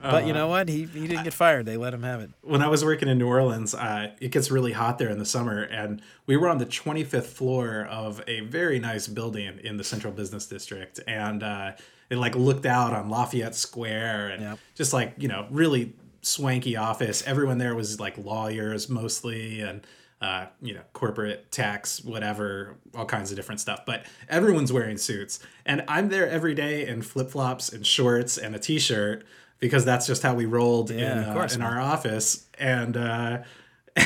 but you know what? He he didn't get fired. They let him have it. when I was working in New Orleans, uh, it gets really hot there in the summer, and we were on the 25th floor of a very nice building in the Central Business District, and uh, it like looked out on Lafayette Square, and Yep. just like you know, really swanky office. Everyone there was like lawyers mostly, and uh, you know, corporate tax, whatever, all kinds of different stuff. But everyone's wearing suits, and I'm there every day in flip flops and shorts and a t-shirt because that's just how we rolled Yeah, in, uh, in our office and uh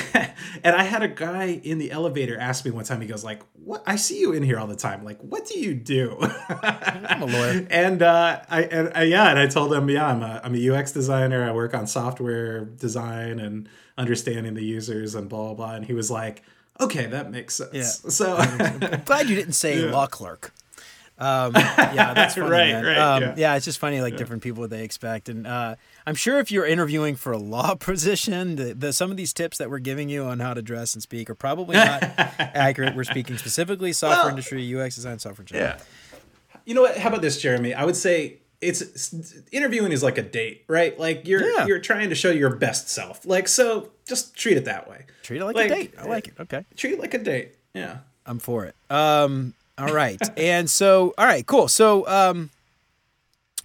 and i had a guy in the elevator ask me one time he goes like what i see you in here all the time like what do you do I'm a lawyer. and uh i and uh, yeah and i told him yeah i'm a, I'm a ux designer i work on software design and understanding the users and blah blah blah and he was like okay that makes sense Yeah. so Glad you didn't say law clerk. Um, yeah, that's funny, Right, man. right, Um, yeah. yeah. it's just funny, like different people what they expect, and uh, I'm sure if you're interviewing for a law position, the, the some of these tips that we're giving you on how to dress and speak are probably not accurate. We're speaking specifically software Well, industry, UX design, software engineering. Yeah. You know what? How about this, Jeremy? I would say it's, interviewing is like a date, right? Like you're yeah. you're trying to show your best self. Like so, just treat it that way. Treat it like, like a date. I like it. Okay. Treat it like a date. Yeah. I'm for it. Um. All right. and so, all right, cool. So, um,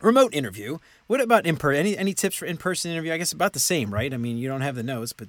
remote interview. What about in person? Any any tips for in person interview? I guess about the same, right? I mean, you don't have the notes, but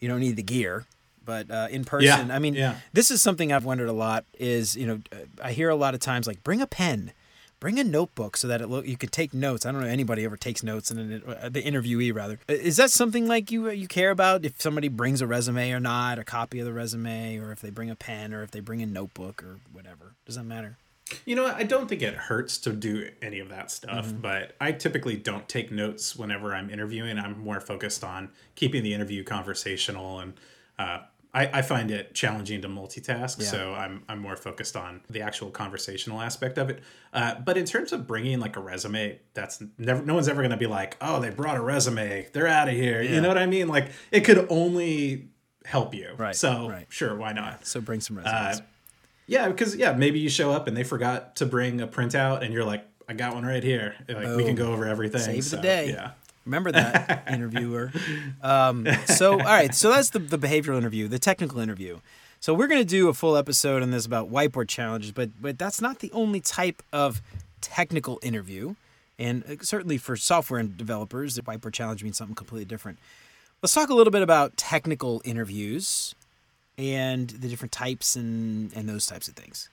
you don't need the gear. But uh, in person, yeah. I mean, yeah. this is something I've wondered a lot. Is you know, I hear a lot of times like bring a pen bring a notebook so that it look you can take notes. I don't know anybody ever takes notes and uh, the interviewee rather. Is that something like you you care about if somebody brings a resume or not, a copy of the resume, or if they bring a pen or if they bring a notebook or whatever? Does that matter? You know, I don't think it hurts to do any of that stuff, mm-hmm. but I typically don't take notes whenever I'm interviewing. I'm more focused on keeping the interview conversational and uh, I, I find it challenging to multitask, yeah. so I'm I'm more focused on the actual conversational aspect of it. Uh, but in terms of bringing like a resume, that's never no one's ever going to be like, oh, they brought a resume, they're out of here. Yeah. You know what I mean? Like it could only help you. Right. So right. sure, why not? So bring some resumes. Uh, yeah, because yeah, maybe you show up and they forgot to bring a printout, and you're like, I got one right here. Like Boom. we can go over everything. Save so, the day. Yeah. Remember that interviewer. Um, so, all right. So that's the, the behavioral interview, the technical interview. So we're going to do a full episode on this about whiteboard challenges, but but that's not the only type of technical interview. And uh, certainly for software developers, the whiteboard challenge means something completely different. Let's talk a little bit about technical interviews and the different types and and those types of things.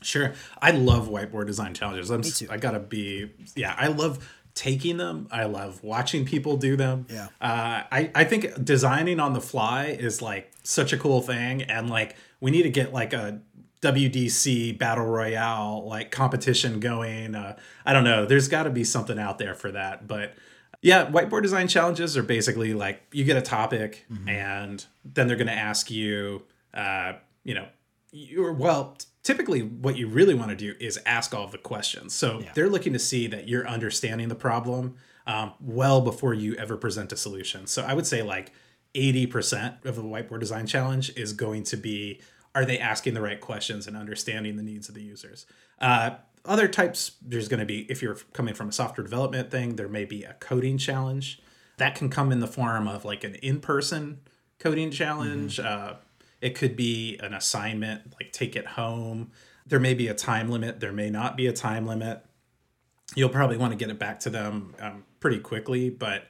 Sure. I love whiteboard design challenges. I'm, Me too. I gotta be, yeah, I love taking them. I love watching people do them. Yeah. Uh, I, I think designing on the fly is like such a cool thing. And like, we need to get like a WDC battle royale like competition going. Uh, I don't know. There's got to be something out there for that. But yeah, whiteboard design challenges are basically like you get a topic mm-hmm. and then they're going to ask you, uh, you know, you're well typically what you really want to do is ask all the questions. So yeah. they're looking to see that you're understanding the problem um, well before you ever present a solution. So I would say like 80% of the whiteboard design challenge is going to be are they asking the right questions and understanding the needs of the users? Uh, other types, there's going to be, if you're coming from a software development thing, there may be a coding challenge. That can come in the form of like an in person coding challenge. Mm-hmm. Uh, it could be an assignment, like take it home. There may be a time limit, there may not be a time limit. You'll probably want to get it back to them um, pretty quickly, but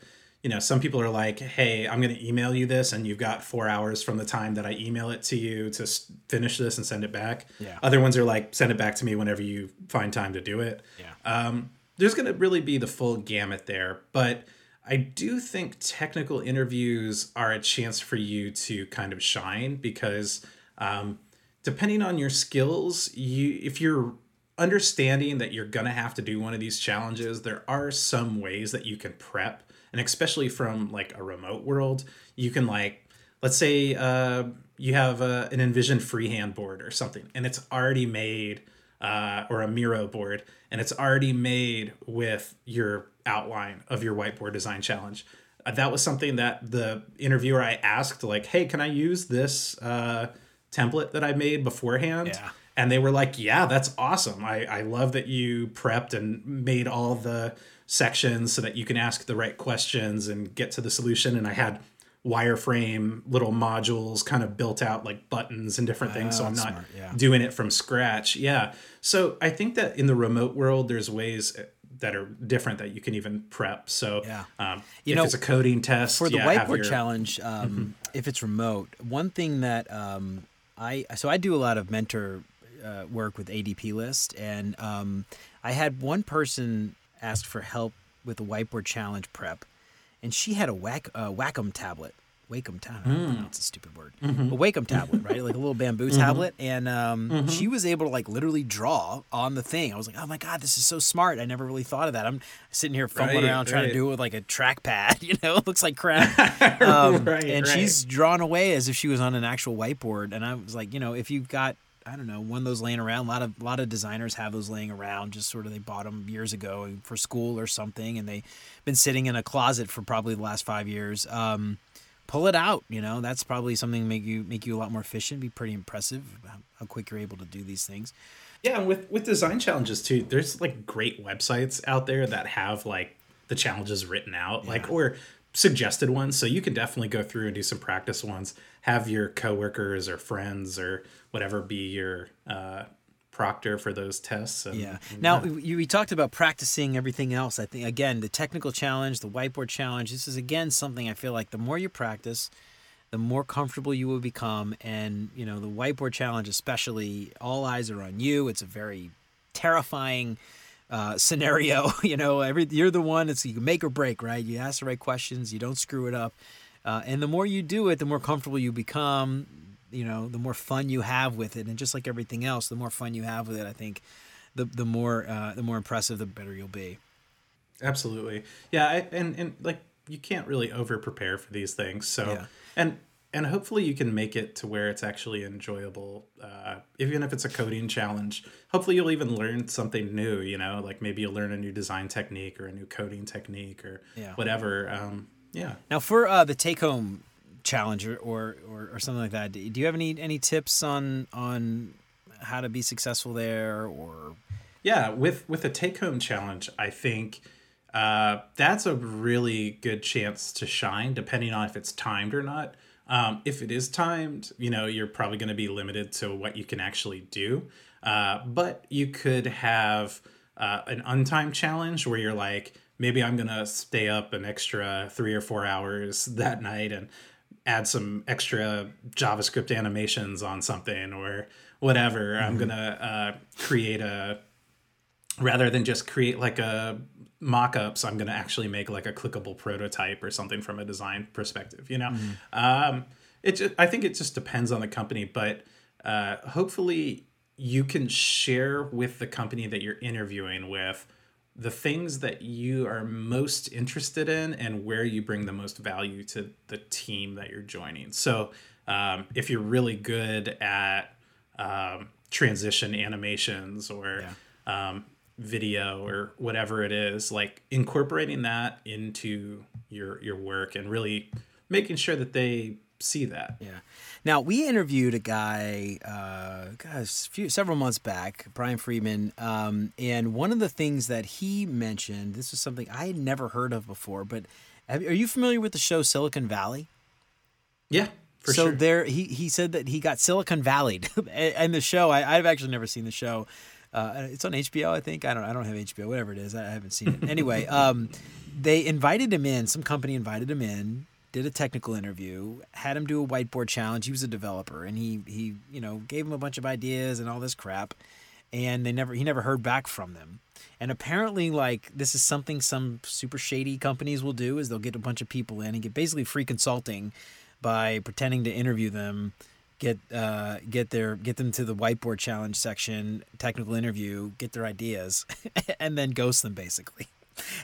you know, some people are like, "Hey, I'm going to email you this, and you've got four hours from the time that I email it to you to finish this and send it back." Yeah. Other ones are like, "Send it back to me whenever you find time to do it." Yeah. Um, there's going to really be the full gamut there, but I do think technical interviews are a chance for you to kind of shine because um, depending on your skills, you if you're understanding that you're gonna have to do one of these challenges, there are some ways that you can prep, and especially from like a remote world, you can like let's say uh, you have a, an InVision freehand board or something, and it's already made uh, or a Miro board, and it's already made with your outline of your whiteboard design challenge. Uh, that was something that the interviewer I asked, like, "Hey, can I use this uh, template that I made beforehand?" Yeah. And they were like, "Yeah, that's awesome. I I love that you prepped and made all the sections so that you can ask the right questions and get to the solution." And I had wireframe little modules kind of built out like buttons and different things so i'm not yeah. doing it from scratch yeah so i think that in the remote world there's ways that are different that you can even prep so yeah um, you if know it's a coding test for the yeah, whiteboard your, challenge um, mm-hmm. if it's remote one thing that um, i so i do a lot of mentor uh, work with ADPList and um, i had one person ask for help with the whiteboard challenge prep and she had a whack uh, Wacom tablet. Wacom tablet. Mm. That's a stupid word. Mm-hmm. A Wacom tablet, right? Like a little bamboo mm-hmm. tablet, and um, mm-hmm. she was able to like literally draw on the thing. I was like, oh my god, this is so smart. I never really thought of that. I'm sitting here fumbling right, around right. trying to do it with like a trackpad. You know, it looks like crap. Um, right, and she's drawn away as if she was on an actual whiteboard. And I was like, you know, if you've got I don't know, one of those laying around. A lot of a lot of designers have those laying around. Just sort of they bought them years ago for school or something, and they've been sitting in a closet for probably the last five years. Um, pull it out. You know, that's probably something make you make you a lot more efficient. Be pretty impressive how, quick you're able to do these things. Yeah, and with with design challenges too, there's like great websites out there that have like the challenges written out, yeah. like or suggested ones. So you can definitely go through and do some practice ones. Have your coworkers or friends or whatever be your uh, proctor for those tests. And, yeah. Now you, we talked about practicing everything else. I think again the technical challenge, the whiteboard challenge. This is again something I feel like the more you practice, the more comfortable you will become. And you know the whiteboard challenge, especially, all eyes are on you. It's a very terrifying. Uh, scenario, you know, every you're the one. It's you make or break, right? You ask the right questions, you don't screw it up, uh, and the more you do it, the more comfortable you become you know, the more fun you have with it, and just like everything else, the more fun you have with it, I think, the the more uh, the more impressive, the better you'll be. Absolutely, yeah, I, and and like you can't really over prepare for these things, so yeah. and and hopefully you can make it to where it's actually enjoyable uh, even if it's a coding challenge hopefully you'll even learn something new you know like maybe you'll learn a new design technique or a new coding technique or yeah. whatever um, yeah now for uh, the take home challenge or, or, or, something like that. Do you have any any tips on on how to be successful there or? Yeah, with with a take home challenge, I think uh, that's a really good chance to shine, depending on if it's timed or not. Um, if it is timed, you know you're probably going to be limited to what you can actually do. Uh, but you could have uh, an untimed challenge where you're like, maybe I'm gonna stay up an extra three or four hours that night and add some extra JavaScript animations on something or whatever. Mm-hmm. I'm gonna uh, create a rather than just create like a mock-ups i'm going to actually make like a clickable prototype or something from a design perspective you know mm-hmm. um, it just, i think it just depends on the company but uh, hopefully you can share with the company that you're interviewing with the things that you are most interested in and where you bring the most value to the team that you're joining. So, um, if you're really good at um, transition animations or yeah. um, video or whatever it is, like incorporating that into your your work and really making sure that they see that. Yeah. Now we interviewed a guy, uh, gosh, few, several months back, Brian Friedman, um, and one of the things that he mentioned, this is something I had never heard of before, but have, are you familiar with the show Silicon Valley? Yeah. so sure. there, he he said that he got Silicon Valley, and the show. I, I've actually never seen the show. Uh, it's on HBO, I think. I don't. I don't have HBO. Whatever it is, I haven't seen it. anyway, um, they invited him in. Some company invited him in did a technical interview, had him do a whiteboard challenge. He was a developer, and he he you know gave him a bunch of ideas and all this crap, and they never he never heard back from them. And apparently, like this is something some super shady companies will do is they'll get a bunch of people in and get basically free consulting by pretending to interview them, get uh, get their get them to the whiteboard challenge section, technical interview, get their ideas, and then ghost them basically.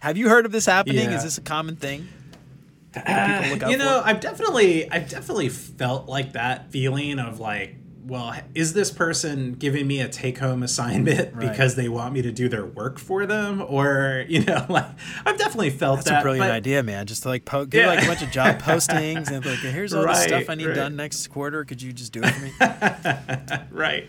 Have you heard of this happening? Yeah. Is this a common thing? Uh, you know, for? I've definitely, I've definitely felt like that feeling of like, well, is this person giving me a take-home assignment right. because they want me to do their work for them, or you know, like I've definitely felt That's that. a brilliant but, idea, man. Just to like po- give yeah. like a bunch of job postings and like, here's all right, the stuff I need right. done next quarter. Could you just do it for me? right.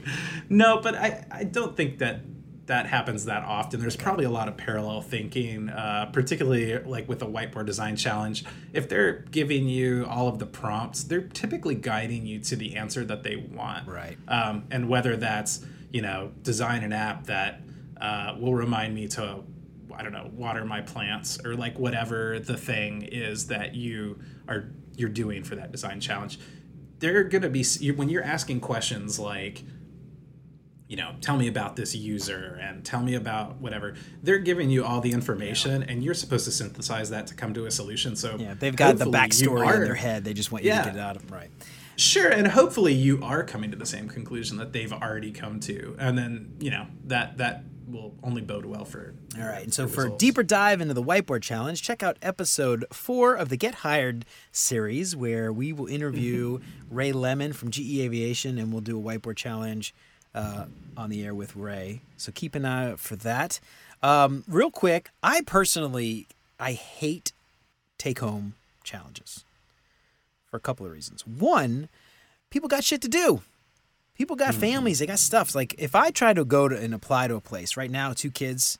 No, but I, I don't think that that happens that often. There's probably a lot of parallel thinking, uh, particularly like with a whiteboard design challenge. If they're giving you all of the prompts, they're typically guiding you to the answer that they want. Right. Um, and whether that's you know design an app that uh, will remind me to I don't know water my plants or like whatever the thing is that you are you're doing for that design challenge. They're gonna be when you're asking questions like you know, tell me about this user and tell me about whatever. They're giving you all the information, yeah. and you're supposed to synthesize that to come to a solution. So yeah, they've got the backstory are, in their head. They just want you yeah. to get it out of them right. Sure, and hopefully you are coming to the same conclusion that they've already come to, and then you know that that will only bode well for. All right, and so for a deeper dive into the whiteboard challenge, check out episode four of the Get Hired series, where we will interview mm-hmm. Ray Lemon from GE Aviation, and we'll do a whiteboard challenge uh, on the air with Ray. So keep an eye out for that. Um, real quick, I personally I hate take home challenges for a couple of reasons. One, people got shit to do. People got mm-hmm. families, they got stuff. Like if I try to go to and apply to a place right now, two kids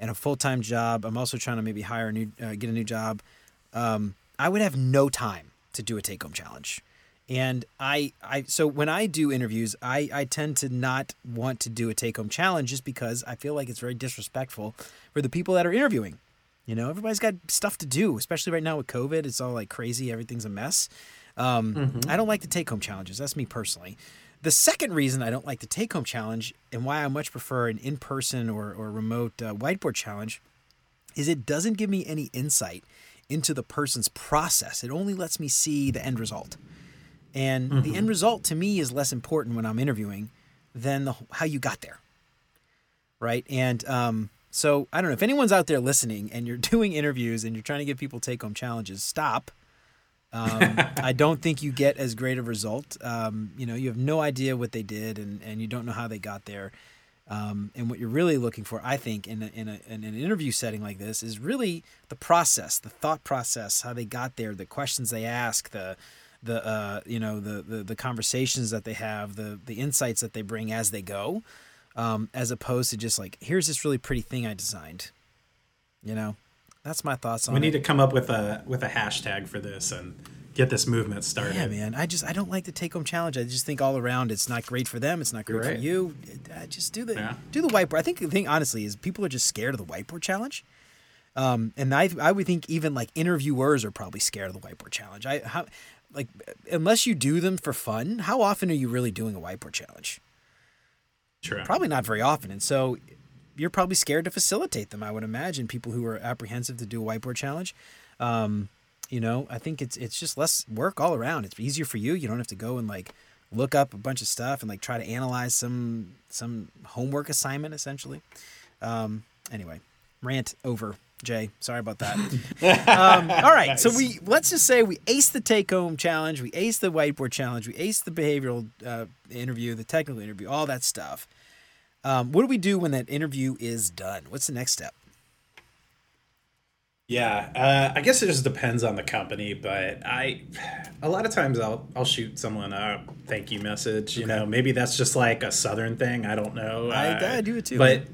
and a full time job. I'm also trying to maybe hire a new, uh, get a new job. Um, I would have no time to do a take home challenge. And I, I, so when I do interviews, I, I tend to not want to do a take home challenge just because I feel like it's very disrespectful for the people that are interviewing. You know, everybody's got stuff to do, especially right now with COVID. It's all like crazy. Everything's a mess. Um, mm-hmm. I don't like the take home challenges. That's me personally. The second reason I don't like the take home challenge and why I much prefer an in person or, or remote uh, whiteboard challenge is it doesn't give me any insight into the person's process. It only lets me see the end result. And mm-hmm. the end result to me is less important when I'm interviewing than the, how you got there. Right. And um, so I don't know if anyone's out there listening and you're doing interviews and you're trying to give people take home challenges, stop. Um, I don't think you get as great a result. Um, you know, you have no idea what they did and, and you don't know how they got there. Um, and what you're really looking for, I think, in, a, in, a, in an interview setting like this, is really the process, the thought process, how they got there, the questions they ask, the the uh, you know the, the the conversations that they have, the the insights that they bring as they go, um, as opposed to just like here's this really pretty thing I designed. You know, that's my thoughts on. We need it. to come up with a with a hashtag for this and get this movement started. Yeah, man. I just I don't like the take home challenge. I just think all around it's not great for them. It's not great right. for you. I just do the yeah. do the whiteboard. I think the thing honestly is people are just scared of the whiteboard challenge. Um, and I I would think even like interviewers are probably scared of the whiteboard challenge. I how like unless you do them for fun, how often are you really doing a whiteboard challenge? True. Probably not very often. And so you're probably scared to facilitate them. I would imagine people who are apprehensive to do a whiteboard challenge. Um, you know, I think it's it's just less work all around. It's easier for you. You don't have to go and like look up a bunch of stuff and like try to analyze some some homework assignment essentially. Um, anyway, rant over. Jay. Sorry about that. um, all right, nice. so we let's just say we ace the take-home challenge, we ace the whiteboard challenge, we ace the behavioral uh, interview, the technical interview, all that stuff. Um, what do we do when that interview is done? What's the next step? Yeah, uh, I guess it just depends on the company, but I, a lot of times I'll I'll shoot someone a thank you message. You okay. know, maybe that's just like a southern thing. I don't know. I, uh, I do it too. But.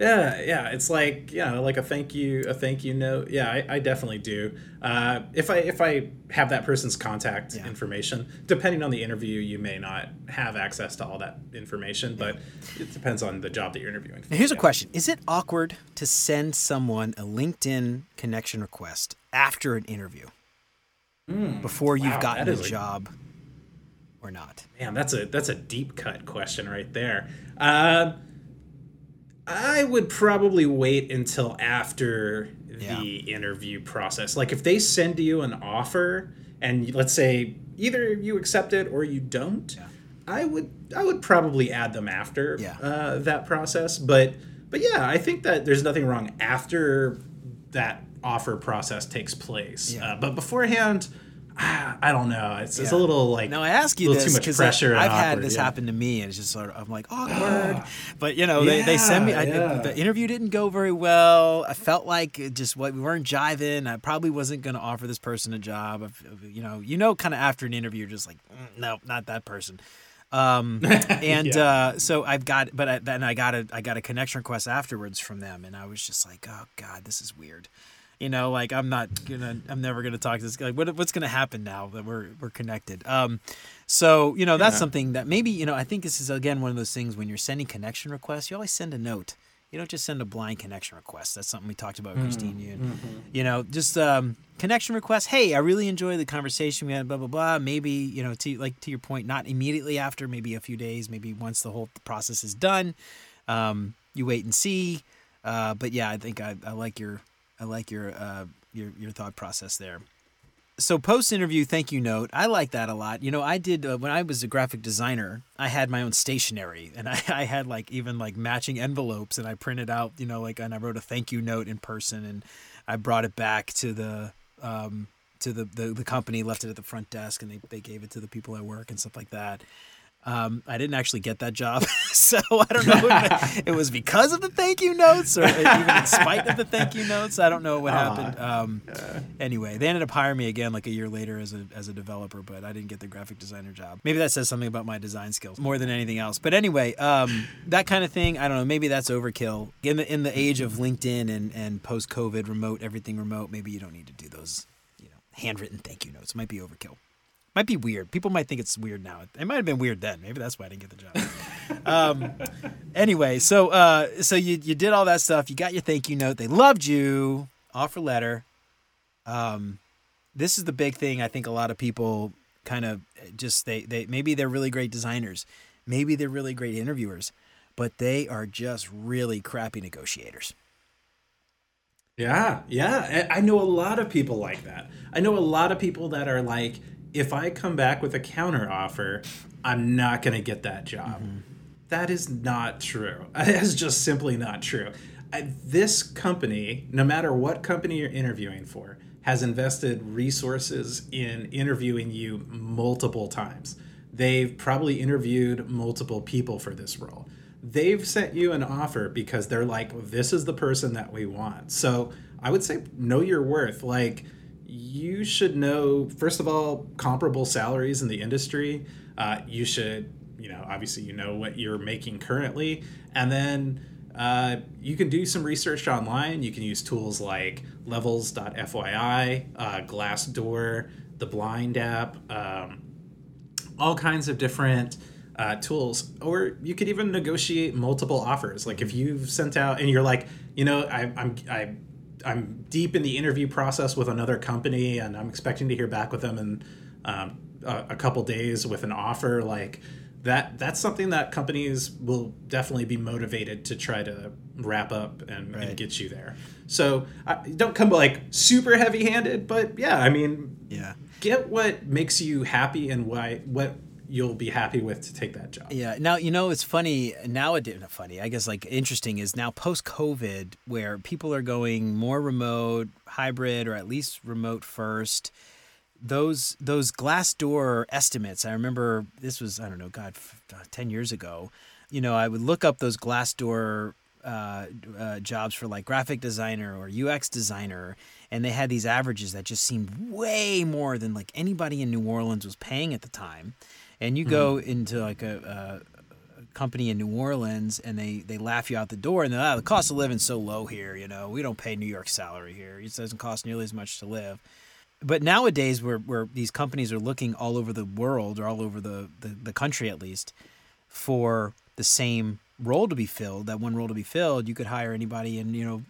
Yeah, yeah, it's like yeah, like a thank you, a thank you note. Yeah, I, I definitely do. Uh, if I if I have that person's contact yeah. information, depending on the interview, you may not have access to all that information, but yeah. it depends on the job that you're interviewing. For. Now, here's yeah. a question: Is it awkward to send someone a LinkedIn connection request after an interview mm, before you've wow, gotten a job? Or not? Man, that's a that's a deep cut question right there. Uh, I would probably wait until after yeah. the interview process. Like if they send you an offer and let's say either you accept it or you don't, yeah. I would I would probably add them after yeah. uh, that process. But but yeah, I think that there's nothing wrong after that offer process takes place. Uh, but beforehand, I don't know. It's, yeah. it's a little like no. I ask you this because I've had this yeah. happen to me, and it's just sort of I'm like awkward. but you know, yeah, they, they send me. I, the interview didn't go very well. I felt like just what we weren't jiving. I probably wasn't going to offer this person a job. You know, you know, kind of after an interview, you're just like, mm, no, not that person. Um, and uh, so I've got, but I, then I got a I got a connection request afterwards from them, and I was just like, oh god, this is weird you know like i'm not gonna i'm never gonna talk to this guy. Like what, what's gonna happen now that we're we're connected? Um so you know that's yeah. something that maybe you know i think this is again one of those things when you're sending connection requests you always send a note. You don't just send a blind connection request. That's something we talked about mm-hmm. christine you mm-hmm. you know just um, connection request hey i really enjoy the conversation we had blah blah blah. Maybe you know to like to your point not immediately after maybe a few days maybe once the whole process is done. Um, you wait and see. Uh, but yeah i think I, I like your I like your uh, your your thought process there. So post interview thank you note, I like that a lot. You know, I did uh, when I was a graphic designer, I had my own stationery, and I, I had like even like matching envelopes, and I printed out, you know, like and I wrote a thank you note in person, and I brought it back to the um, to the, the the company, left it at the front desk, and they they gave it to the people at work and stuff like that. Um, I didn't actually get that job, so I don't know if it was because of the thank you notes or even in spite of the thank you notes. I don't know what happened. Um, anyway, they ended up hiring me again like a year later as a as a developer, but I didn't get the graphic designer job. Maybe that says something about my design skills more than anything else. But anyway, um, that kind of thing. I don't know. Maybe that's overkill in the in the age of LinkedIn and and post COVID remote everything remote. Maybe you don't need to do those you know handwritten thank you notes. It might be overkill. Might be weird. People might think it's weird now. It might have been weird then. Maybe that's why I didn't get the job. um, anyway, so uh, so you you did all that stuff. You got your thank you note. They loved you. Offer letter. Um, this is the big thing. I think a lot of people kind of just they they maybe they're really great designers, maybe they're really great interviewers, but they are just really crappy negotiators. Yeah, yeah. I know a lot of people like that. I know a lot of people that are like, if I come back with a counter offer, I'm not going to get that job. Mm-hmm. That is not true. That is just simply not true. This company, no matter what company you're interviewing for, has invested resources in interviewing you multiple times. They've probably interviewed multiple people for this role. They've sent you an offer because they're like, this is the person that we want. So I would say, know your worth. Like, you should know first of all comparable salaries in the industry. Uh, you should, you know, obviously you know what you're making currently, and then uh, you can do some research online. You can use tools like Levels.fyi, uh, Glassdoor, the Blind app, um, all kinds of different. Uh, tools, or you could even negotiate multiple offers. Like if you've sent out and you're like, you know, I, I'm I I'm deep in the interview process with another company, and I'm expecting to hear back with them in um, a, a, couple days with an offer. Like that, that's something that companies will definitely be motivated to try to wrap up and, right. and get you there. So don't come like super heavy-handed, but yeah, I mean, yeah, get what makes you happy and why what you'll be happy with to take that job. Yeah. Now you know it's funny nowadays. Not funny. I guess like interesting is now post COVID where people are going more remote, hybrid, or at least remote first. Those those Glassdoor estimates. I remember this was I don't know, God, uh, ten years ago. You know, I would look up those Glassdoor uh, uh, jobs for like graphic designer or UX designer, and they had these averages that just seemed way more than like anybody in New Orleans was paying at the time and you go mm-hmm. into like a, a, company in New Orleans and they they laugh you out the door and ah, the cost of living's so low here. You know, we don't pay New York salary here. It doesn't cost nearly as much to live. But nowadays, where where these companies are looking all over the world or all over the, the, the country at least for the same role to be filled, that one role to be filled, you could hire anybody in you know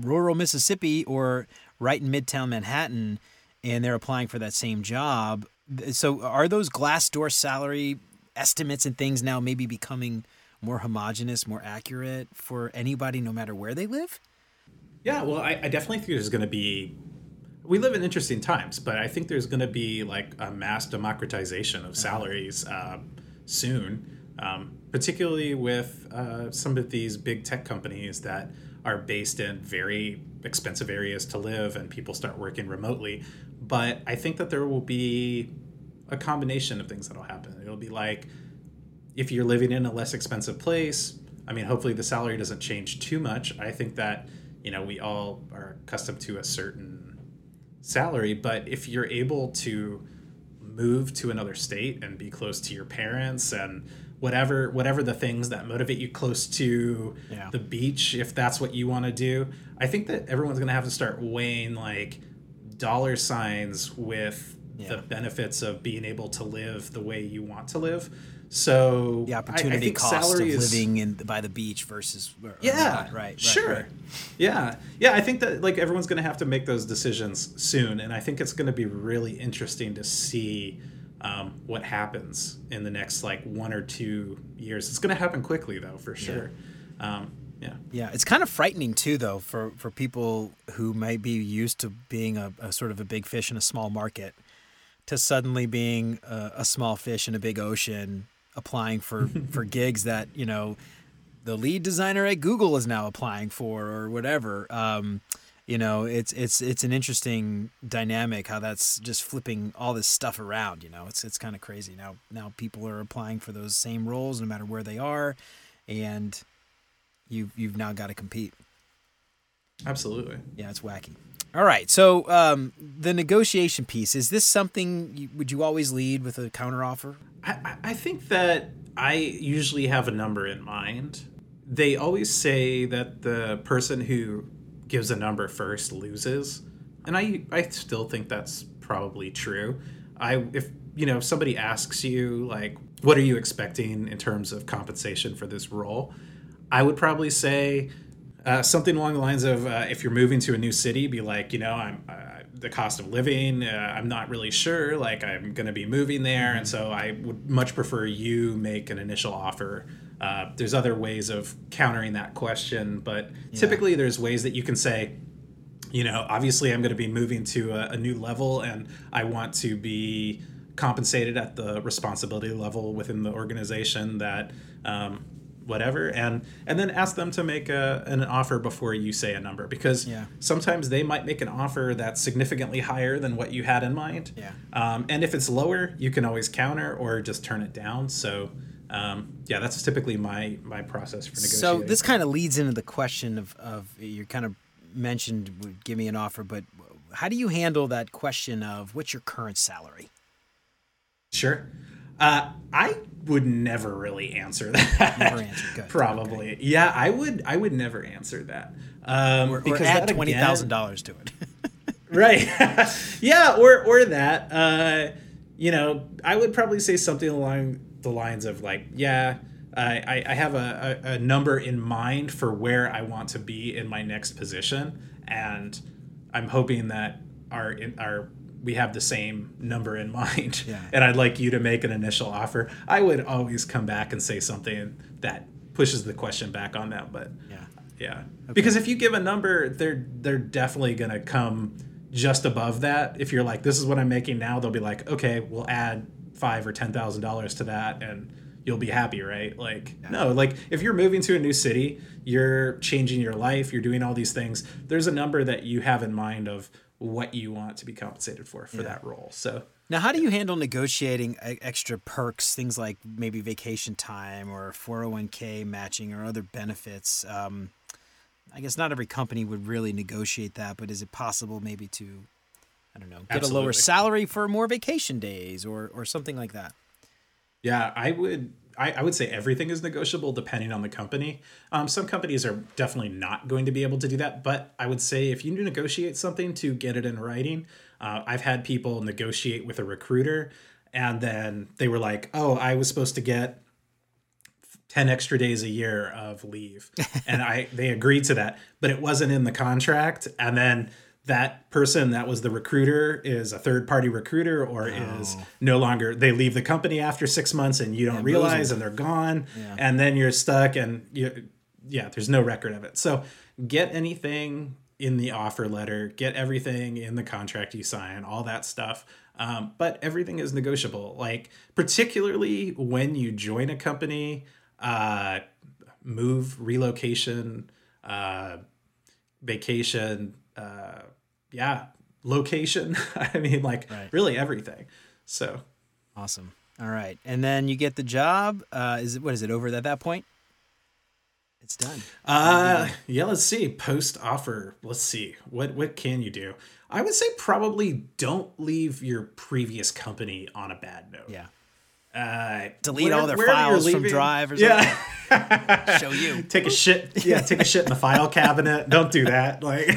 rural Mississippi or right in Midtown Manhattan, and they're applying for that same job so are those Glassdoor salary estimates and things now maybe becoming more homogenous, more accurate for anybody, no matter where they live? Yeah, well, I, I definitely think there's going to be. We live in interesting times, but I think there's going to be like a mass democratization of salaries uh, soon, um, particularly with uh, some of these big tech companies that are based in very expensive areas to live and people start working remotely but I think that there will be a combination of things that'll happen. It'll be like if you're living in a less expensive place, I mean, hopefully the salary doesn't change too much. I think that, you know, we all are accustomed to a certain salary, but if you're able to move to another state and be close to your parents and whatever whatever the things that motivate you close to yeah. the beach if that's what you want to do i think that everyone's going to have to start weighing like dollar signs with yeah. the benefits of being able to live the way you want to live. So the opportunity I, I cost of living in by the beach versus yeah, right, right, sure, right. yeah, yeah. I think that like everyone's going to have to make those decisions soon, and I think it's going to be really interesting to see um, what happens in the next like one or two years. It's going to happen quickly though, for sure. Yeah. Um, yeah yeah it's kind of frightening too though for for people who might be used to being a, a sort of a big fish in a small market to suddenly being a, a small fish in a big ocean applying for for gigs that you know the lead designer at google is now applying for or whatever um, you know, it's it's it's an interesting dynamic how that's just flipping all this stuff around. You know, it's it's kind of crazy now. Now people are applying for those same roles no matter where they are, and you you've now got to compete. Absolutely. Yeah, it's wacky. All right. So um, the negotiation piece is this something? You, would you always lead with a counteroffer? I, I think that I usually have a number in mind. They always say that the person who gives a number first loses, and I I still think that's probably true. I if you know if somebody asks you like what are you expecting in terms of compensation for this role, I would probably say uh, something along the lines of uh, if you're moving to a new city, be like, you know, I'm uh, the cost of living. Uh, I'm not really sure. Like, I'm going to be moving there, mm-hmm. and so I would much prefer you make an initial offer. Uh, there's other ways of countering that question, but yeah. typically there's ways that you can say, you know, obviously I'm going to be moving to a, a new level, and I want to be compensated at the responsibility level within the organization that um, whatever and and then ask them to make a, an offer before you say a number because yeah. sometimes they might make an offer that's significantly higher than what you had in mind. Yeah. Um, and if it's lower you can always counter or just turn it down. So um, yeah that's typically my my process for negotiating. so this kind of leads into the question of, of you kind of mentioned give me an offer but how do you handle that question of what's your current salary? Sure uh, I would never really answer that. Never answer. Good. Probably. Okay. Yeah, I would. I would never answer that. Um, or, or because add twenty thousand dollars to it. right. yeah, or or that. Uh, you know, I would probably say something along the lines of like, yeah, I, I have a, a, a number in mind for where I want to be in my next position, and I'm hoping that our our we have the same number in mind yeah. and I'd like you to make an initial offer, I would always come back and say something that pushes the question back on them. But yeah, yeah, okay. because if you give a number, they're they're definitely gonna come just above that. If you're like, this is what I'm making now, they'll be like, okay, we'll add five or ten thousand dollars to that, and you'll be happy, right? Like, yeah. no, like if you're moving to a new city, you're changing your life, you're doing all these things. There's a number that you have in mind of what you want to be compensated for for yeah. that role. So now, how do you handle negotiating extra perks, things like maybe vacation time or 401k matching or other benefits? Um, I guess not every company would really negotiate that, but is it possible maybe to, I don't know, get Absolutely. a lower salary for more vacation days or or something like that? Yeah, I would I, I, would say everything is negotiable depending on the company. Um, some companies are definitely not going to be able to do that, but I would say if you negotiate something to get it in writing, uh, I've had people negotiate with a recruiter and then they were like, oh, I was supposed to get 10 extra days a year of leave. and I they agreed to that, but it wasn't in the contract. And then that person that was the recruiter is a third party recruiter or oh. is no longer they leave the company after six months and you don't yeah, realize and they're gone. Yeah. and then you're stuck and you yeah there's no record of it. So get anything in the offer letter get everything in the contract you sign all that stuff. Um, but everything is negotiable. Like particularly when you join a company uh, move relocation uh, vacation uh, yeah, location. I mean, like right. really everything. So awesome. All right, and then you get the job. Uh, is it what is it over at that point? It's done. Uh, yeah. Let's see. Post offer. Let's see. What what can you do? I would say probably don't leave your previous company on a bad note. Yeah. Uh, delete where, all their files from Drive or something. Yeah. Show you. Take a shit. Yeah, take a shit in the file cabinet. Don't do that. Like,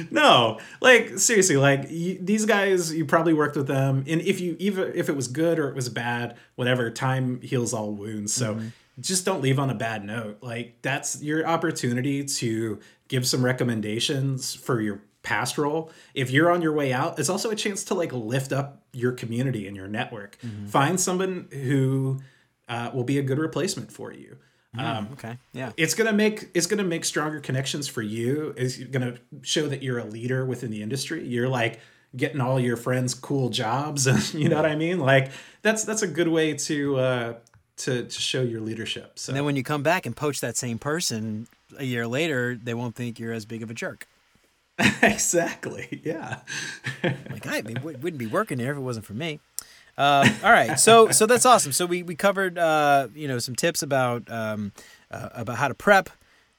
no, like seriously, like you, these guys, you probably worked with them, and if you even if it was good or it was bad, whatever, time heals all wounds. So. Mm-hmm. Just don't leave on a bad note. Like that's your opportunity to give some recommendations for your past role if you're on your way out it's also a chance to like lift up your community and your network. Mm-hmm. find someone who uh, will be a good replacement for you. Um, okay yeah. it's gonna make it's gonna make stronger connections for you. It's gonna show that you're a leader within the industry. You're like getting all your friends cool jobs and you know what i mean? Like that's that's a good way to uh to, to show your leadership so. And then when you come back and poach that same person a year later they won't think you're as big of a jerk exactly. Yeah. like I wouldn't be working there if it wasn't for me. Uh, all right, so so that's awesome. So we we covered uh, you know some tips about um, uh, about how to prep,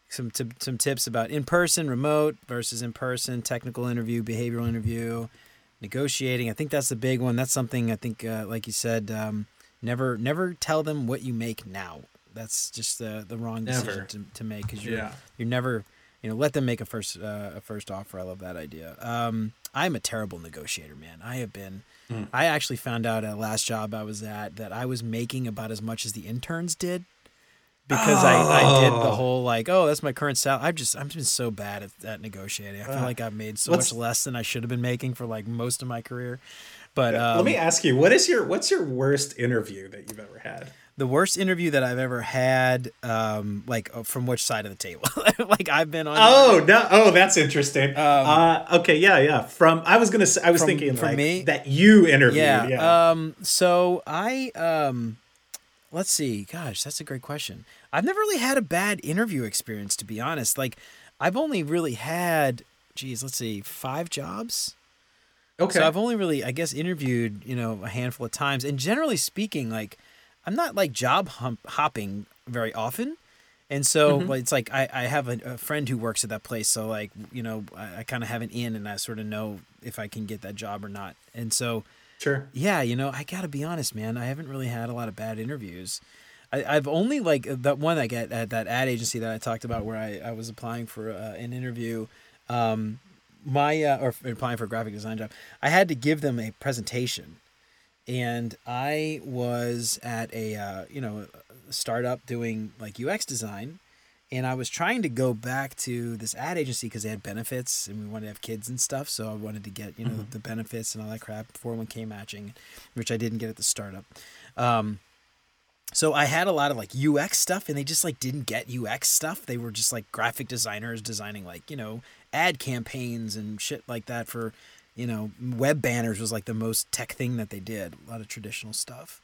some t- some tips about in person, remote versus in person, technical interview, behavioral interview, negotiating. I think that's the big one. That's something I think, uh, like you said, um, never never tell them what you make now. That's just the the wrong decision to, to make because you're yeah. you're never you know let them make a first uh, a first offer. I love that idea. Um, I'm a terrible negotiator, man. I have been. Mm. I actually found out at last job I was at that I was making about as much as the interns did because oh. I, I did the oh. whole like oh that's my current salary. I've just I've been so bad at, at negotiating. I feel uh, like I've made so much less than I should have been making for like most of my career. But um, let me ask you, what is your what's your worst interview that you've ever had? the worst interview that I've ever had, um, like uh, from which side of the table? like I've been on. Oh no! Oh, that's interesting. Um, uh, okay, yeah, yeah. From I was gonna, say, I was from, thinking like me? that you interviewed. Yeah. yeah. Um. So I um, let's see. Gosh, that's a great question. I've never really had a bad interview experience, to be honest. Like, I've only really had, geez, let's see, five jobs. Okay. So I've only really, I guess, interviewed, you know, a handful of times, and generally speaking, like I'm not like job hump, hopping very often. And so mm-hmm. it's like I, I have a, a, friend who works at that place. So like, you know, I, I kind of have an in and I sort of know if I can get that job or not. And so, sure. Yeah. You know, I gotta be honest, man. I haven't really had a lot of bad interviews. I, have only like that one I get at that ad agency that I talked about where I, I was applying for uh, an interview. Um, my, uh, or applying for a graphic design job, I had to give them a presentation and I was at a uh, you know a startup doing like UX design, and I was trying to go back to this ad agency because they had benefits and we wanted to have kids and stuff. So I wanted to get you know mm-hmm. the benefits and all that crap, four hundred one k matching, which I didn't get at the startup. Um, so I had a lot of like UX stuff, and they just like didn't get UX stuff. They were just like graphic designers designing like you know ad campaigns and shit like that for you know, web banners was like the most tech thing that they did, a lot of traditional stuff.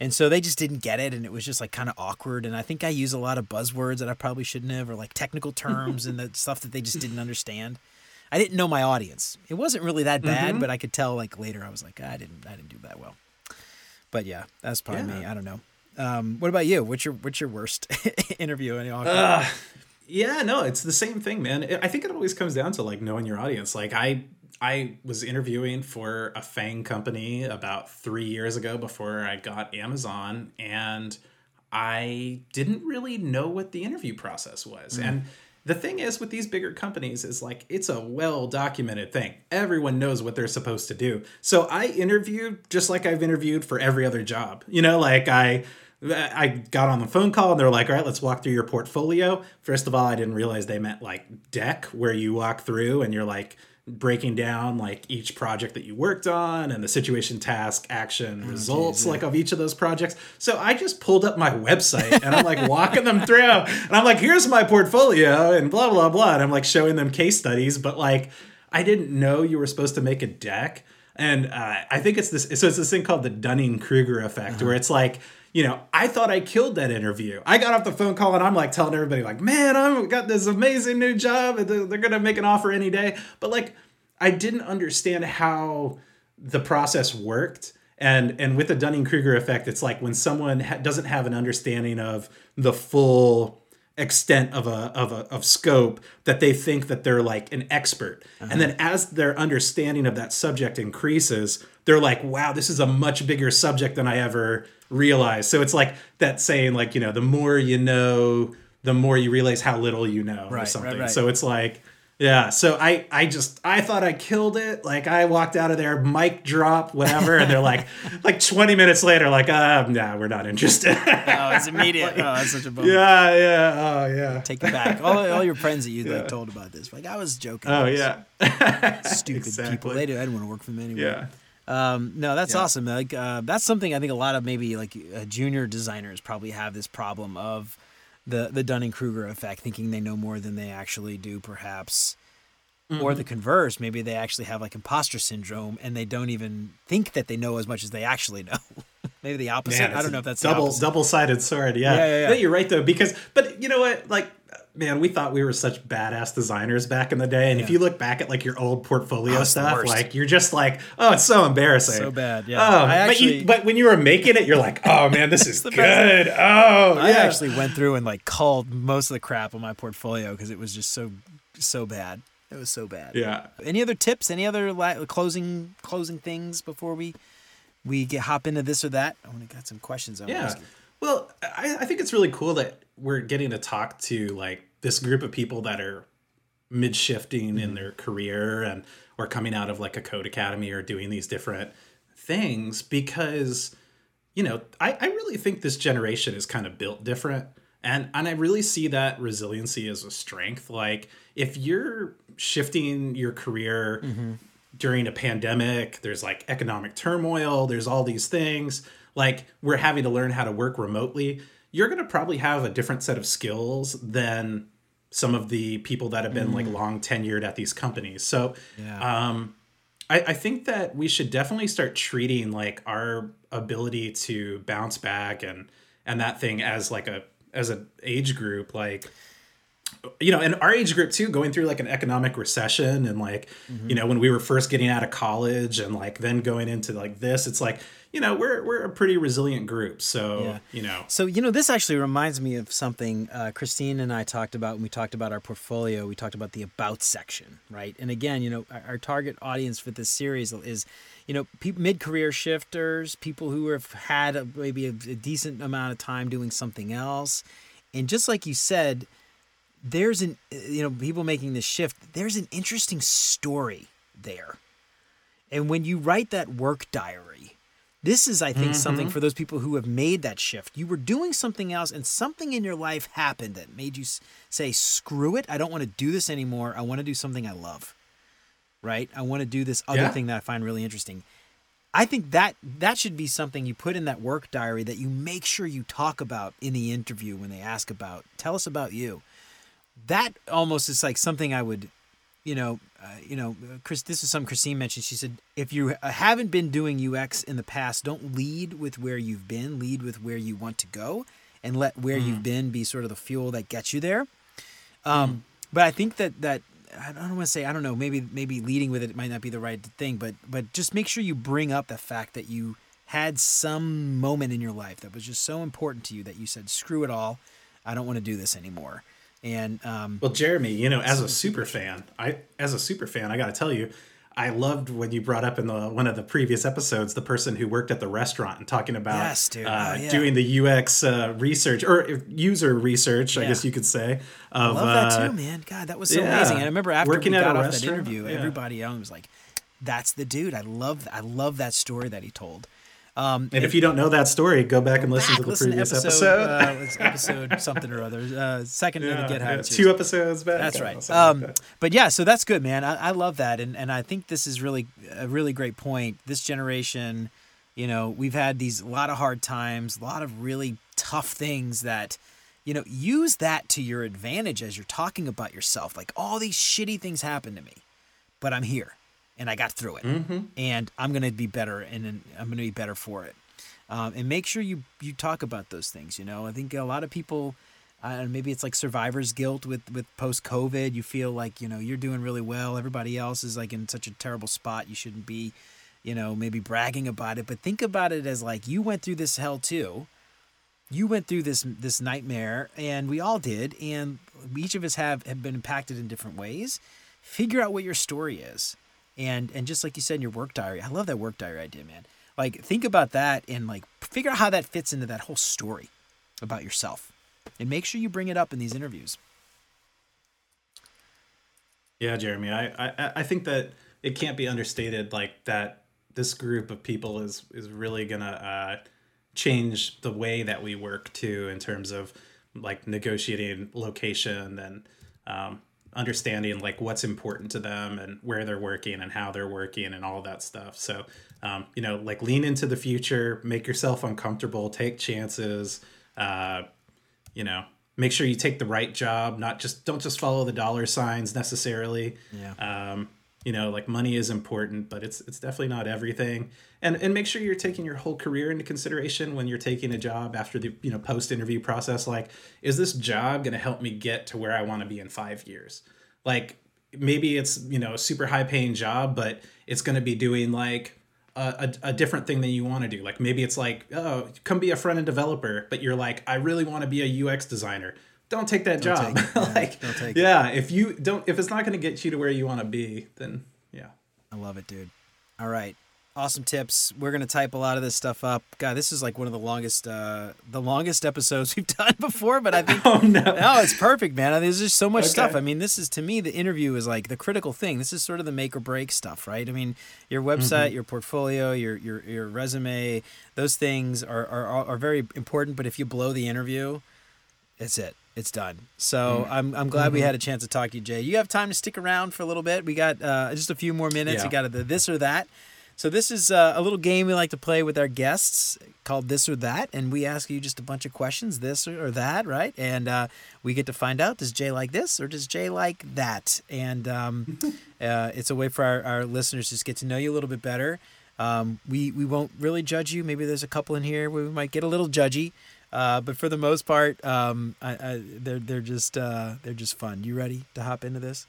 And so they just didn't get it and it was just like kind of awkward. And I think I use a lot of buzzwords that I probably shouldn't have, or like technical terms and the stuff that they just didn't understand. I didn't know my audience. It wasn't really that bad, mm-hmm. but I could tell like later I was like, I didn't I didn't do that well. But yeah, that's probably yeah. me. I don't know. Um, what about you? What's your what's your worst interview? Any uh, yeah, no, it's the same thing, man. I think it always comes down to like knowing your audience. Like I I was interviewing for a FANG company about three years ago before I got Amazon, and I didn't really know what the interview process was. Mm. And the thing is with these bigger companies is like it's a well documented thing. Everyone knows what they're supposed to do. So I interviewed just like I've interviewed for every other job. You know, like I I got on the phone call and they're like, all right, let's walk through your portfolio. First of all, I didn't realize they meant like deck where you walk through and you're like breaking down like each project that you worked on and the situation task action oh, results geez, yeah. like of each of those projects so i just pulled up my website and i'm like walking them through and i'm like here's my portfolio and blah blah blah and i'm like showing them case studies but like i didn't know you were supposed to make a deck and uh, i think it's this so it's this thing called the dunning-kruger effect uh-huh. where it's like you know, I thought I killed that interview. I got off the phone call and I'm like telling everybody, like, man, I've got this amazing new job they're, going to make an offer any day. But like, I didn't understand how the process worked. And, and with the Dunning Kruger effect, it's like when someone ha- doesn't have an understanding of the full extent of a of a of scope that they think that they're like an expert uh-huh. and then as their understanding of that subject increases they're like wow this is a much bigger subject than i ever realized so it's like that saying like you know the more you know the more you realize how little you know right, or something right, right. so it's like yeah, so I I just I thought I killed it. Like I walked out of there, mic drop, whatever, and they're like, like twenty minutes later, like, uh, nah, we're not interested. oh, it's immediate. oh, that's such a bummer. Yeah, yeah, oh yeah. Take it back. All, all your friends that you yeah. like told about this, like I was joking. Oh yeah. Stupid exactly. people. They do. I didn't want to work for them anyway. Yeah. Um, no, that's yeah. awesome. Like uh, that's something I think a lot of maybe like uh, junior designers probably have this problem of the the Dunning Kruger effect, thinking they know more than they actually do, perhaps. Mm-hmm. Or the converse, maybe they actually have like imposter syndrome and they don't even think that they know as much as they actually know. maybe the opposite. Man, I don't know if that's double double sided sword. Yeah. Yeah, yeah, yeah. you're right though because but you know what like man, we thought we were such badass designers back in the day. And yeah. if you look back at like your old portfolio oh, stuff, like you're just like, oh, it's so embarrassing. So bad. Yeah. Oh, actually, but, you, but, when you were making it, you're like, oh man, this is good. Oh, I actually went through and like called most of the crap on my portfolio because it was just so so bad. It was so bad. Yeah. Any other tips? Any other la- closing closing things before we we get hop into this or that? I want to got some questions. I yeah. Well, I, I think it's really cool that we're getting to talk to like this group of people that are mid shifting mm-hmm. in their career and or coming out of like a code academy or doing these different things because you know I, I really think this generation is kind of built different and and i really see that resiliency as a strength like if you're shifting your career mm-hmm. during a pandemic there's like economic turmoil there's all these things like we're having to learn how to work remotely you're going to probably have a different set of skills than some of the people that have been mm. like long tenured at these companies. So, yeah. um, I, I think that we should definitely start treating like our ability to bounce back and and that thing as like a as an age group like you know, in our age group too, going through like an economic recession and like, mm-hmm. you know, when we were first getting out of college and like then going into like this, it's like you know we're we're a pretty resilient group so yeah. you know so you know this actually reminds me of something uh, christine and i talked about when we talked about our portfolio we talked about the about section right and again you know our, our target audience for this series is you know people mid-career shifters people who have had a, maybe a, a decent amount of time doing something else and just like you said there's an you know people making this shift there's an interesting story there and when you write that work diary this is, I think, mm-hmm. something for those people who have made that shift. You were doing something else, and something in your life happened that made you say, screw it. I don't want to do this anymore. I want to do something I love. Right? I want to do this other yeah. thing that I find really interesting. I think that that should be something you put in that work diary that you make sure you talk about in the interview when they ask about, tell us about you. That almost is like something I would you know, uh, you know, Chris. This is something Christine mentioned. She said, if you haven't been doing UX in the past, don't lead with where you've been. Lead with where you want to go, and let where mm. you've been be sort of the fuel that gets you there. Um, mm. But I think that that I don't want to say I don't know. Maybe maybe leading with it might not be the right thing, but but just make sure you bring up the fact that you had some moment in your life that was just so important to you that you said, "Screw it all, I don't want to do this anymore." And um, well, Jeremy, you know, as a super fan, I as a super fan, I got to tell you, I loved when you brought up in the one of the previous episodes the person who worked at the restaurant and talking about yes, uh, oh, yeah. doing the UX uh, research or user research, yeah. I guess you could say. Of, I love that uh, too, man. God, that was so yeah. amazing. And I remember after Working we got off that interview, everybody else was like, "That's the dude." I love, I love that story that he told. Um, and if you don't know that story, go back and listen back, to the listen previous episode. Episode, uh, episode something or other. Uh, second yeah, to get yeah, two episodes back. That's right. Um, like that. But yeah, so that's good, man. I, I love that, and and I think this is really a really great point. This generation, you know, we've had these a lot of hard times, a lot of really tough things that you know, use that to your advantage as you're talking about yourself. Like all these shitty things happened to me, but I'm here and I got through it, mm-hmm. and I'm gonna be better, and I'm gonna be better for it. Um, and make sure you you talk about those things. You know, I think a lot of people. Uh, maybe it's like survivor's guilt with with post COVID. You feel like you know you're doing really well. Everybody else is like in such a terrible spot. You shouldn't be, you know, maybe bragging about it. But think about it as like you went through this hell too. You went through this this nightmare, and we all did. And each of us have have been impacted in different ways. Figure out what your story is and and just like you said in your work diary i love that work diary idea man. Like think about that and like figure out how that fits into that whole story about yourself and make sure you bring it up in these interviews. Yeah jeremy i i, I think that it can't be understated like that this group of people is is really gonna uh, change the way that we work too in terms of like negotiating location and um, understanding like what's important to them and where they're working and how they're working and all that stuff. So, um, you know, like lean into the future, make yourself uncomfortable, take chances, uh, you know, make sure you take the right job, not just, don't just follow the dollar signs necessarily. Yeah. Um, you know like money is important but it's it's definitely not everything. And and make sure you're taking your whole career into consideration when you're taking a job after the you know post interview process. Like is this job going to help me get to where i want to be in 5 years? Like maybe it's you know a super high paying job but it's going to be doing like a, a, a, different thing than you want to do. Like maybe it's like oh come be a front end developer but you're like i really want to be a ux designer don't take that don't job. Take like, don't take yeah, it. if you don't, if it's not going to get you to where you want to be, then yeah. I love it, dude. All right, awesome tips. We're gonna type a lot of this stuff up. God, this is like one of the longest, uh, the longest episodes we've done before. But I think, oh no, no, it's perfect, man. There's just so much okay. stuff. I mean, this is to me the interview is like the critical thing. This is sort of the make or break stuff, right? I mean, your website, mm-hmm. your portfolio, your your your resume, those things are, are are very important. But if you blow the interview, that's it it's done. So mm I'm I'm glad mm-hmm. we had a chance to talk to you, Jay. You have time to stick around for a little bit. We got uh, just a few more minutes. Yeah. You got the this or that. So this is uh, a little game we like to play with our guests called this or that, and we ask you just a bunch of questions, this or, that, right? And uh, we get to find out does Jay like this or does Jay like that? And um, uh, it's a way for our, our listeners to just get to know you a little bit better. Um, we we won't really judge you. Maybe there's a couple in here where we might get a little judgy. Uh, but for the most part, um, I, I, they're they're just uh, they're just fun. You ready to hop into this?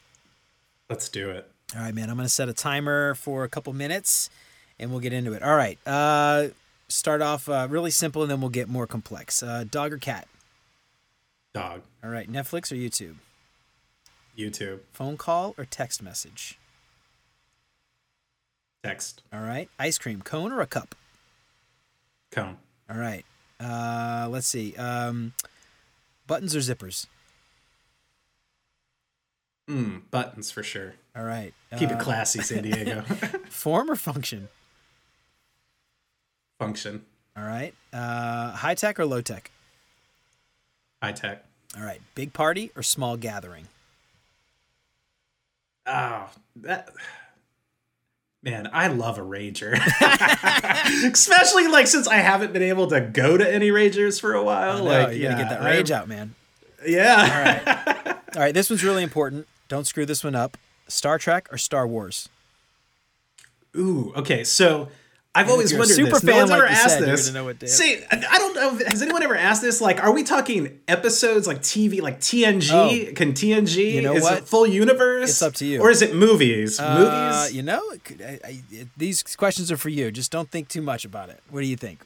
Let's do it. All right, man. I'm gonna set a timer for a couple minutes, and we'll get into it. All right. Uh, start off uh, really simple, and then we'll get more complex. Uh, dog or cat? Dog. All right. Netflix or YouTube? YouTube. Phone call or text message? Text. All right. Ice cream cone or a cup? Cone. All right. Uh, let's see. Um, buttons or zippers? Mm, buttons for sure. All right. Keep uh, it classy, San Diego. form or function? Function. All right. Uh, high tech or low tech? High tech. All right. Big party or small gathering? Oh, that Man, I love a rager. Especially like since I haven't been able to go to any ragers for a while. Like you yeah, gotta get that rage I'm, out, man. Yeah. All right. All right, this one's really important. Don't screw this one up. Star Trek or Star Wars? Ooh, okay. So I've always wondered super this. Fan, no one's like ever asked this. See, I don't know. Has anyone ever asked this? Like, are we talking episodes like TV, like TNG? Oh, Can TNG? You know is what? it full universe? It's up to you. Or is it movies? Uh, movies? You know, I, I, these questions are for you. Just don't think too much about it. What do you think?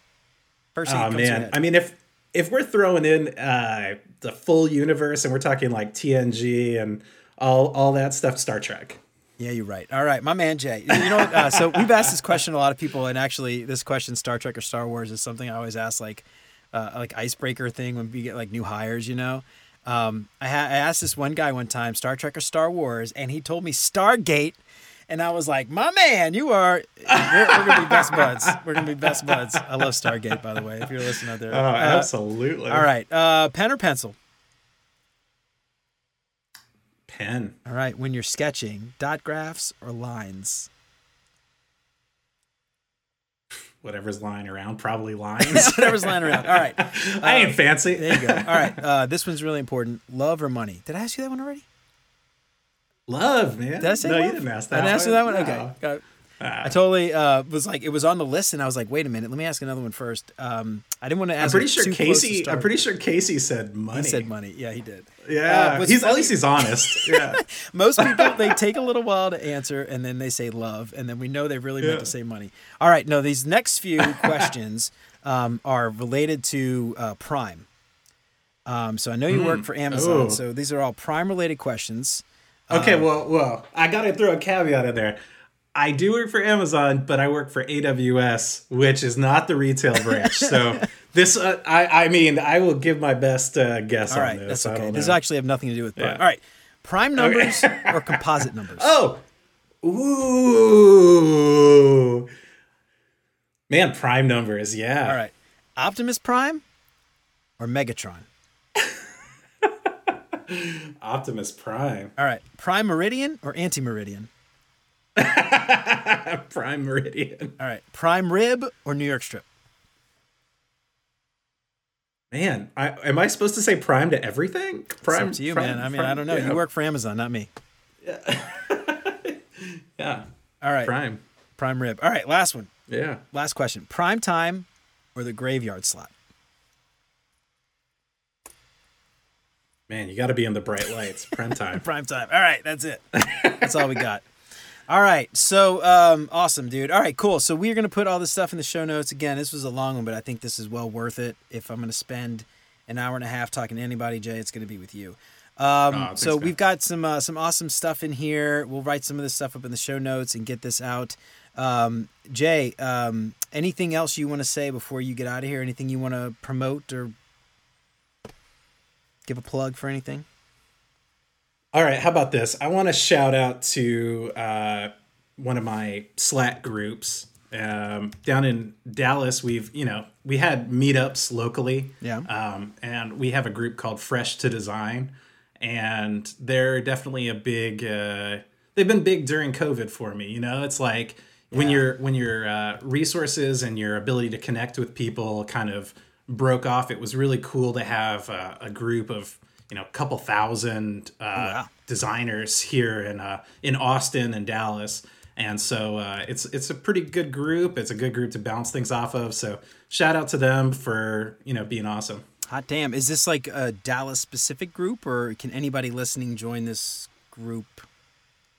First oh man, I mean, if if we're throwing in uh, the full universe and we're talking like TNG and all all that stuff, Star Trek. Yeah, you're right. All right, my man Jay. You know? Uh, so we've asked this question a lot of people, and actually, this question, Star Trek or Star Wars, is something I always ask, like, uh, like icebreaker thing when we get like new hires. You know, um, I, ha- I asked this one guy one time, Star Trek or Star Wars, and he told me Stargate. And I was like, "My man, you are. We're, we're, gonna be best buds. We're gonna be best buds." I love Stargate, by the way. If you're listening out there, oh, uh, absolutely. All right, uh, pen or pencil? Pen. All right. When you're sketching, dot graphs or lines? Whatever's lying around, probably lines. Whatever's lying around. All right. I ain't um, fancy. There you go. All right. Uh, this one's really important. Love or money? Did I ask you that one already? Love, man. Did I say no, love? you didn't ask that. I didn't ask you that one. No. Okay. I totally uh, was like, it was on the list, and I was like, wait a minute, let me ask another one first. Um, I didn't want to ask. I'm pretty sure Casey. I'm pretty sure Casey said money. He said money. Yeah, he did. Yeah, uh, he's funny. at least he's honest. Yeah. Most people they take a little while to answer, and then they say love, and then we know they really yeah. meant to say money. All right, no, these next few questions um, are related to uh, Prime. Um, so I know you mm. work for Amazon, Ooh. so these are all Prime related questions. Okay, uh, well, well, I gotta throw a caveat in there. I do work for Amazon, but I work for AWS, which is not the retail branch. So this, uh, I, I mean, I will give my best uh, guess All right, on this. That's okay. This actually have nothing to do with Prime. Yeah. All right, Prime numbers okay. or composite numbers? Oh, ooh, man, Prime numbers. Yeah. All right, Optimus Prime or Megatron? Optimus Prime. All right, Prime Meridian or Anti Meridian? Prime Meridian. All right. Prime rib or New York strip? Man, I, am I supposed to say prime to everything? Prime it's to you, prime, man. I mean, prime, I don't know. Yeah. You work for Amazon, not me. Yeah. Yeah. All right. Prime. Prime rib. All right, last one. Yeah. Last question. Prime time or the graveyard slot? Man, you got to be in the bright lights. Prime time. Prime time. All right, that's it. That's all we got. All right, so um, awesome, dude. All right, cool. So we're gonna put all this stuff in the show notes. Again, this was a long one, but I think this is well worth it. If I'm gonna spend an hour and a half talking to anybody, Jay, it's gonna be with you. Um, thanks, so we've got some uh, some awesome stuff in here. We'll write some of this stuff up in the show notes and get this out. Um, Jay, um, anything else you want to say before you get out of here? Anything you want to promote or give a plug for anything? All right, how about this? I want to shout out to uh, one of my Slack groups um, down in Dallas. We've you know we had meetups locally, Yeah. um, and we have a group called Fresh to Design, and they're definitely a big. Uh, they've been big during COVID for me. You know, it's like when your when your uh, resources and your ability to connect with people kind of broke off. It was really cool to have uh, a group of you know a couple thousand uh, wow. designers here in uh, in Austin and Dallas. And so uh, it's it's a pretty good group. It's a good group to bounce things off of. So shout out to them for you know being awesome. Hot damn. Is this like a Dallas specific group or can anybody listening join this group?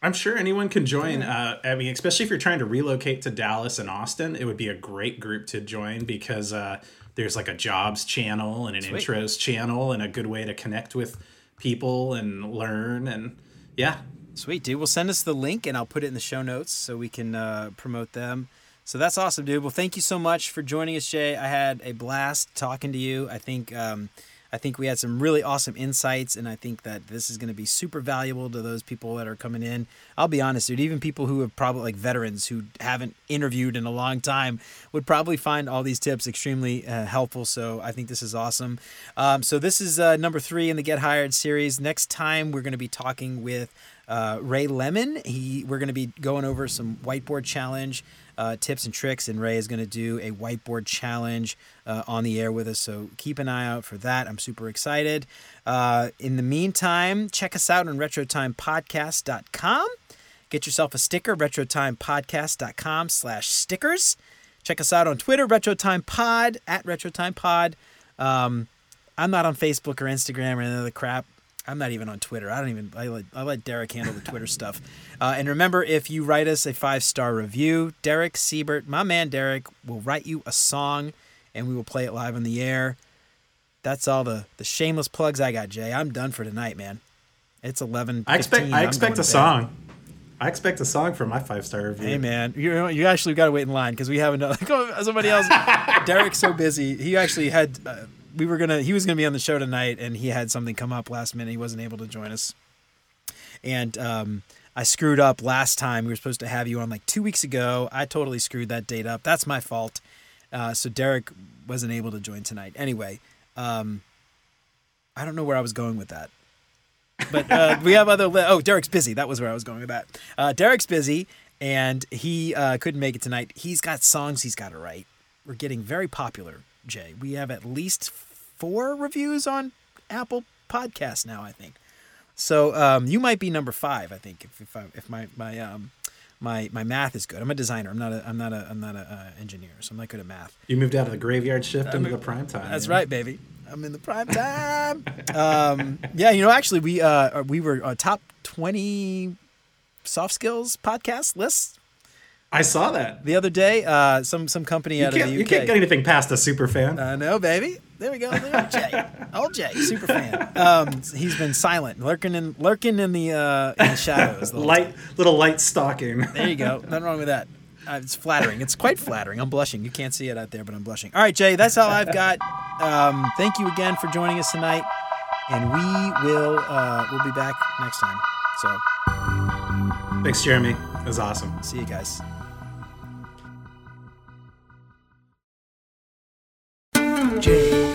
I'm sure anyone can join. Uh, I mean, especially if you're trying to relocate to Dallas and Austin, it would be a great group to join because uh, there's like a jobs channel and an Sweet. intros channel and a good way to connect with people and learn. And yeah, Sweet, dude. Well, send us the link and I'll put it in the show notes so we can uh, promote them. So that's awesome, dude. Well, thank you so much for joining us, Jay. I had a blast talking to you. I think um, I think we had some really awesome insights, and I think that this is going to be super valuable to those people that are coming in. I'll be honest, dude. Even people who have probably like veterans who haven't interviewed in a long time would probably find all these tips extremely uh, helpful. So I think this is awesome. Um, so this is uh, number three in the Get Hired series. Next time we're going to be talking with uh, Ray Lemon. He we're going to be going over some whiteboard challenge uh, tips and tricks, and Ray is going to do a whiteboard challenge uh, on the air with us. So keep an eye out for that. I'm super excited. Uh, in the meantime, check us out on RetroTimePodcast.com. Get yourself a sticker, RetroTimePodcast.com slash stickers. Check us out on Twitter, RetroTimePod, at RetroTimePod. Um, I'm not on Facebook or Instagram or any of the crap. I'm not even on Twitter. I don't even. I let, I let Derek handle the Twitter stuff. Uh, and remember, if you write us a five star review, Derek Siebert, my man Derek, will write you a song, and we will play it live on the air. That's all the the shameless plugs I got, Jay. I'm done for tonight, man. It's 11. I expect 15. I expect a song. I expect a song for my five star review. Hey man, you you actually got to wait in line because we have another somebody else. Derek's so busy. He actually had uh, we were gonna he was gonna be on the show tonight and he had something come up last minute. He wasn't able to join us, and um, I screwed up last time. We were supposed to have you on like two weeks ago. I totally screwed that date up. That's my fault. Uh, so Derek wasn't able to join tonight. Anyway, um, I don't know where I was going with that. but uh, we have other. Li- oh, Derek's busy. That was where I was going with that. Uh, Derek's busy, and he uh, couldn't make it tonight. He's got songs he's got to write. We're getting very popular, Jay. We have at least four reviews on Apple Podcasts now. I think. So um, you might be number five. I think if if, I, if my my um my my math is good. I'm a designer. I'm not a I'm not a I'm not a uh, engineer. So I'm not good at math. You moved out of the graveyard shift into the prime time. That's right, baby. I'm in the prime time. um, yeah, you know, actually, we uh, we were uh, top twenty soft skills podcast list I saw that. the other day. Uh, some some company You out of the UK. you can't get anything past a super fan. I know, baby. There we go. There, Jay, old Jay, super fan. Um, he's been silent, lurking in lurking in the uh, in the shadows. the light, little light stalking. There you go. Nothing wrong with that. Uh, it's flattering. It's quite flattering. I'm blushing. You can't see it out there, but I'm blushing. All right, Jay, that's all I've got. Um, thank you again for joining us tonight, and we will uh, we'll be back next time. So, Thanks, Jeremy. It was awesome. see you guys. Jay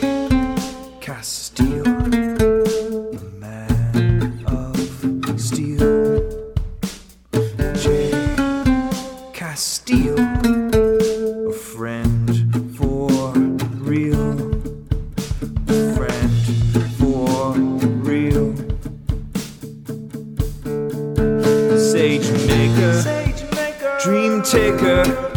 Castillo, the man of steel. Jay Castillo, a friend for real. A friend for real. Sage maker, man,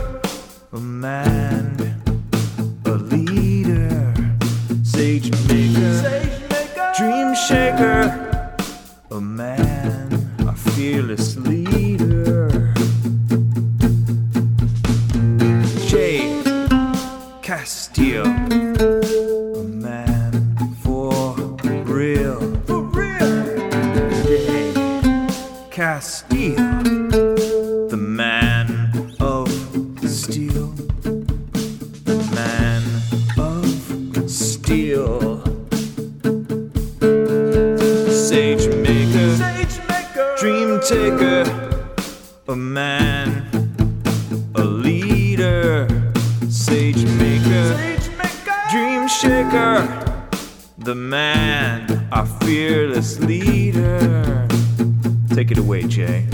the man, our fearless leader. Take it away, Jay.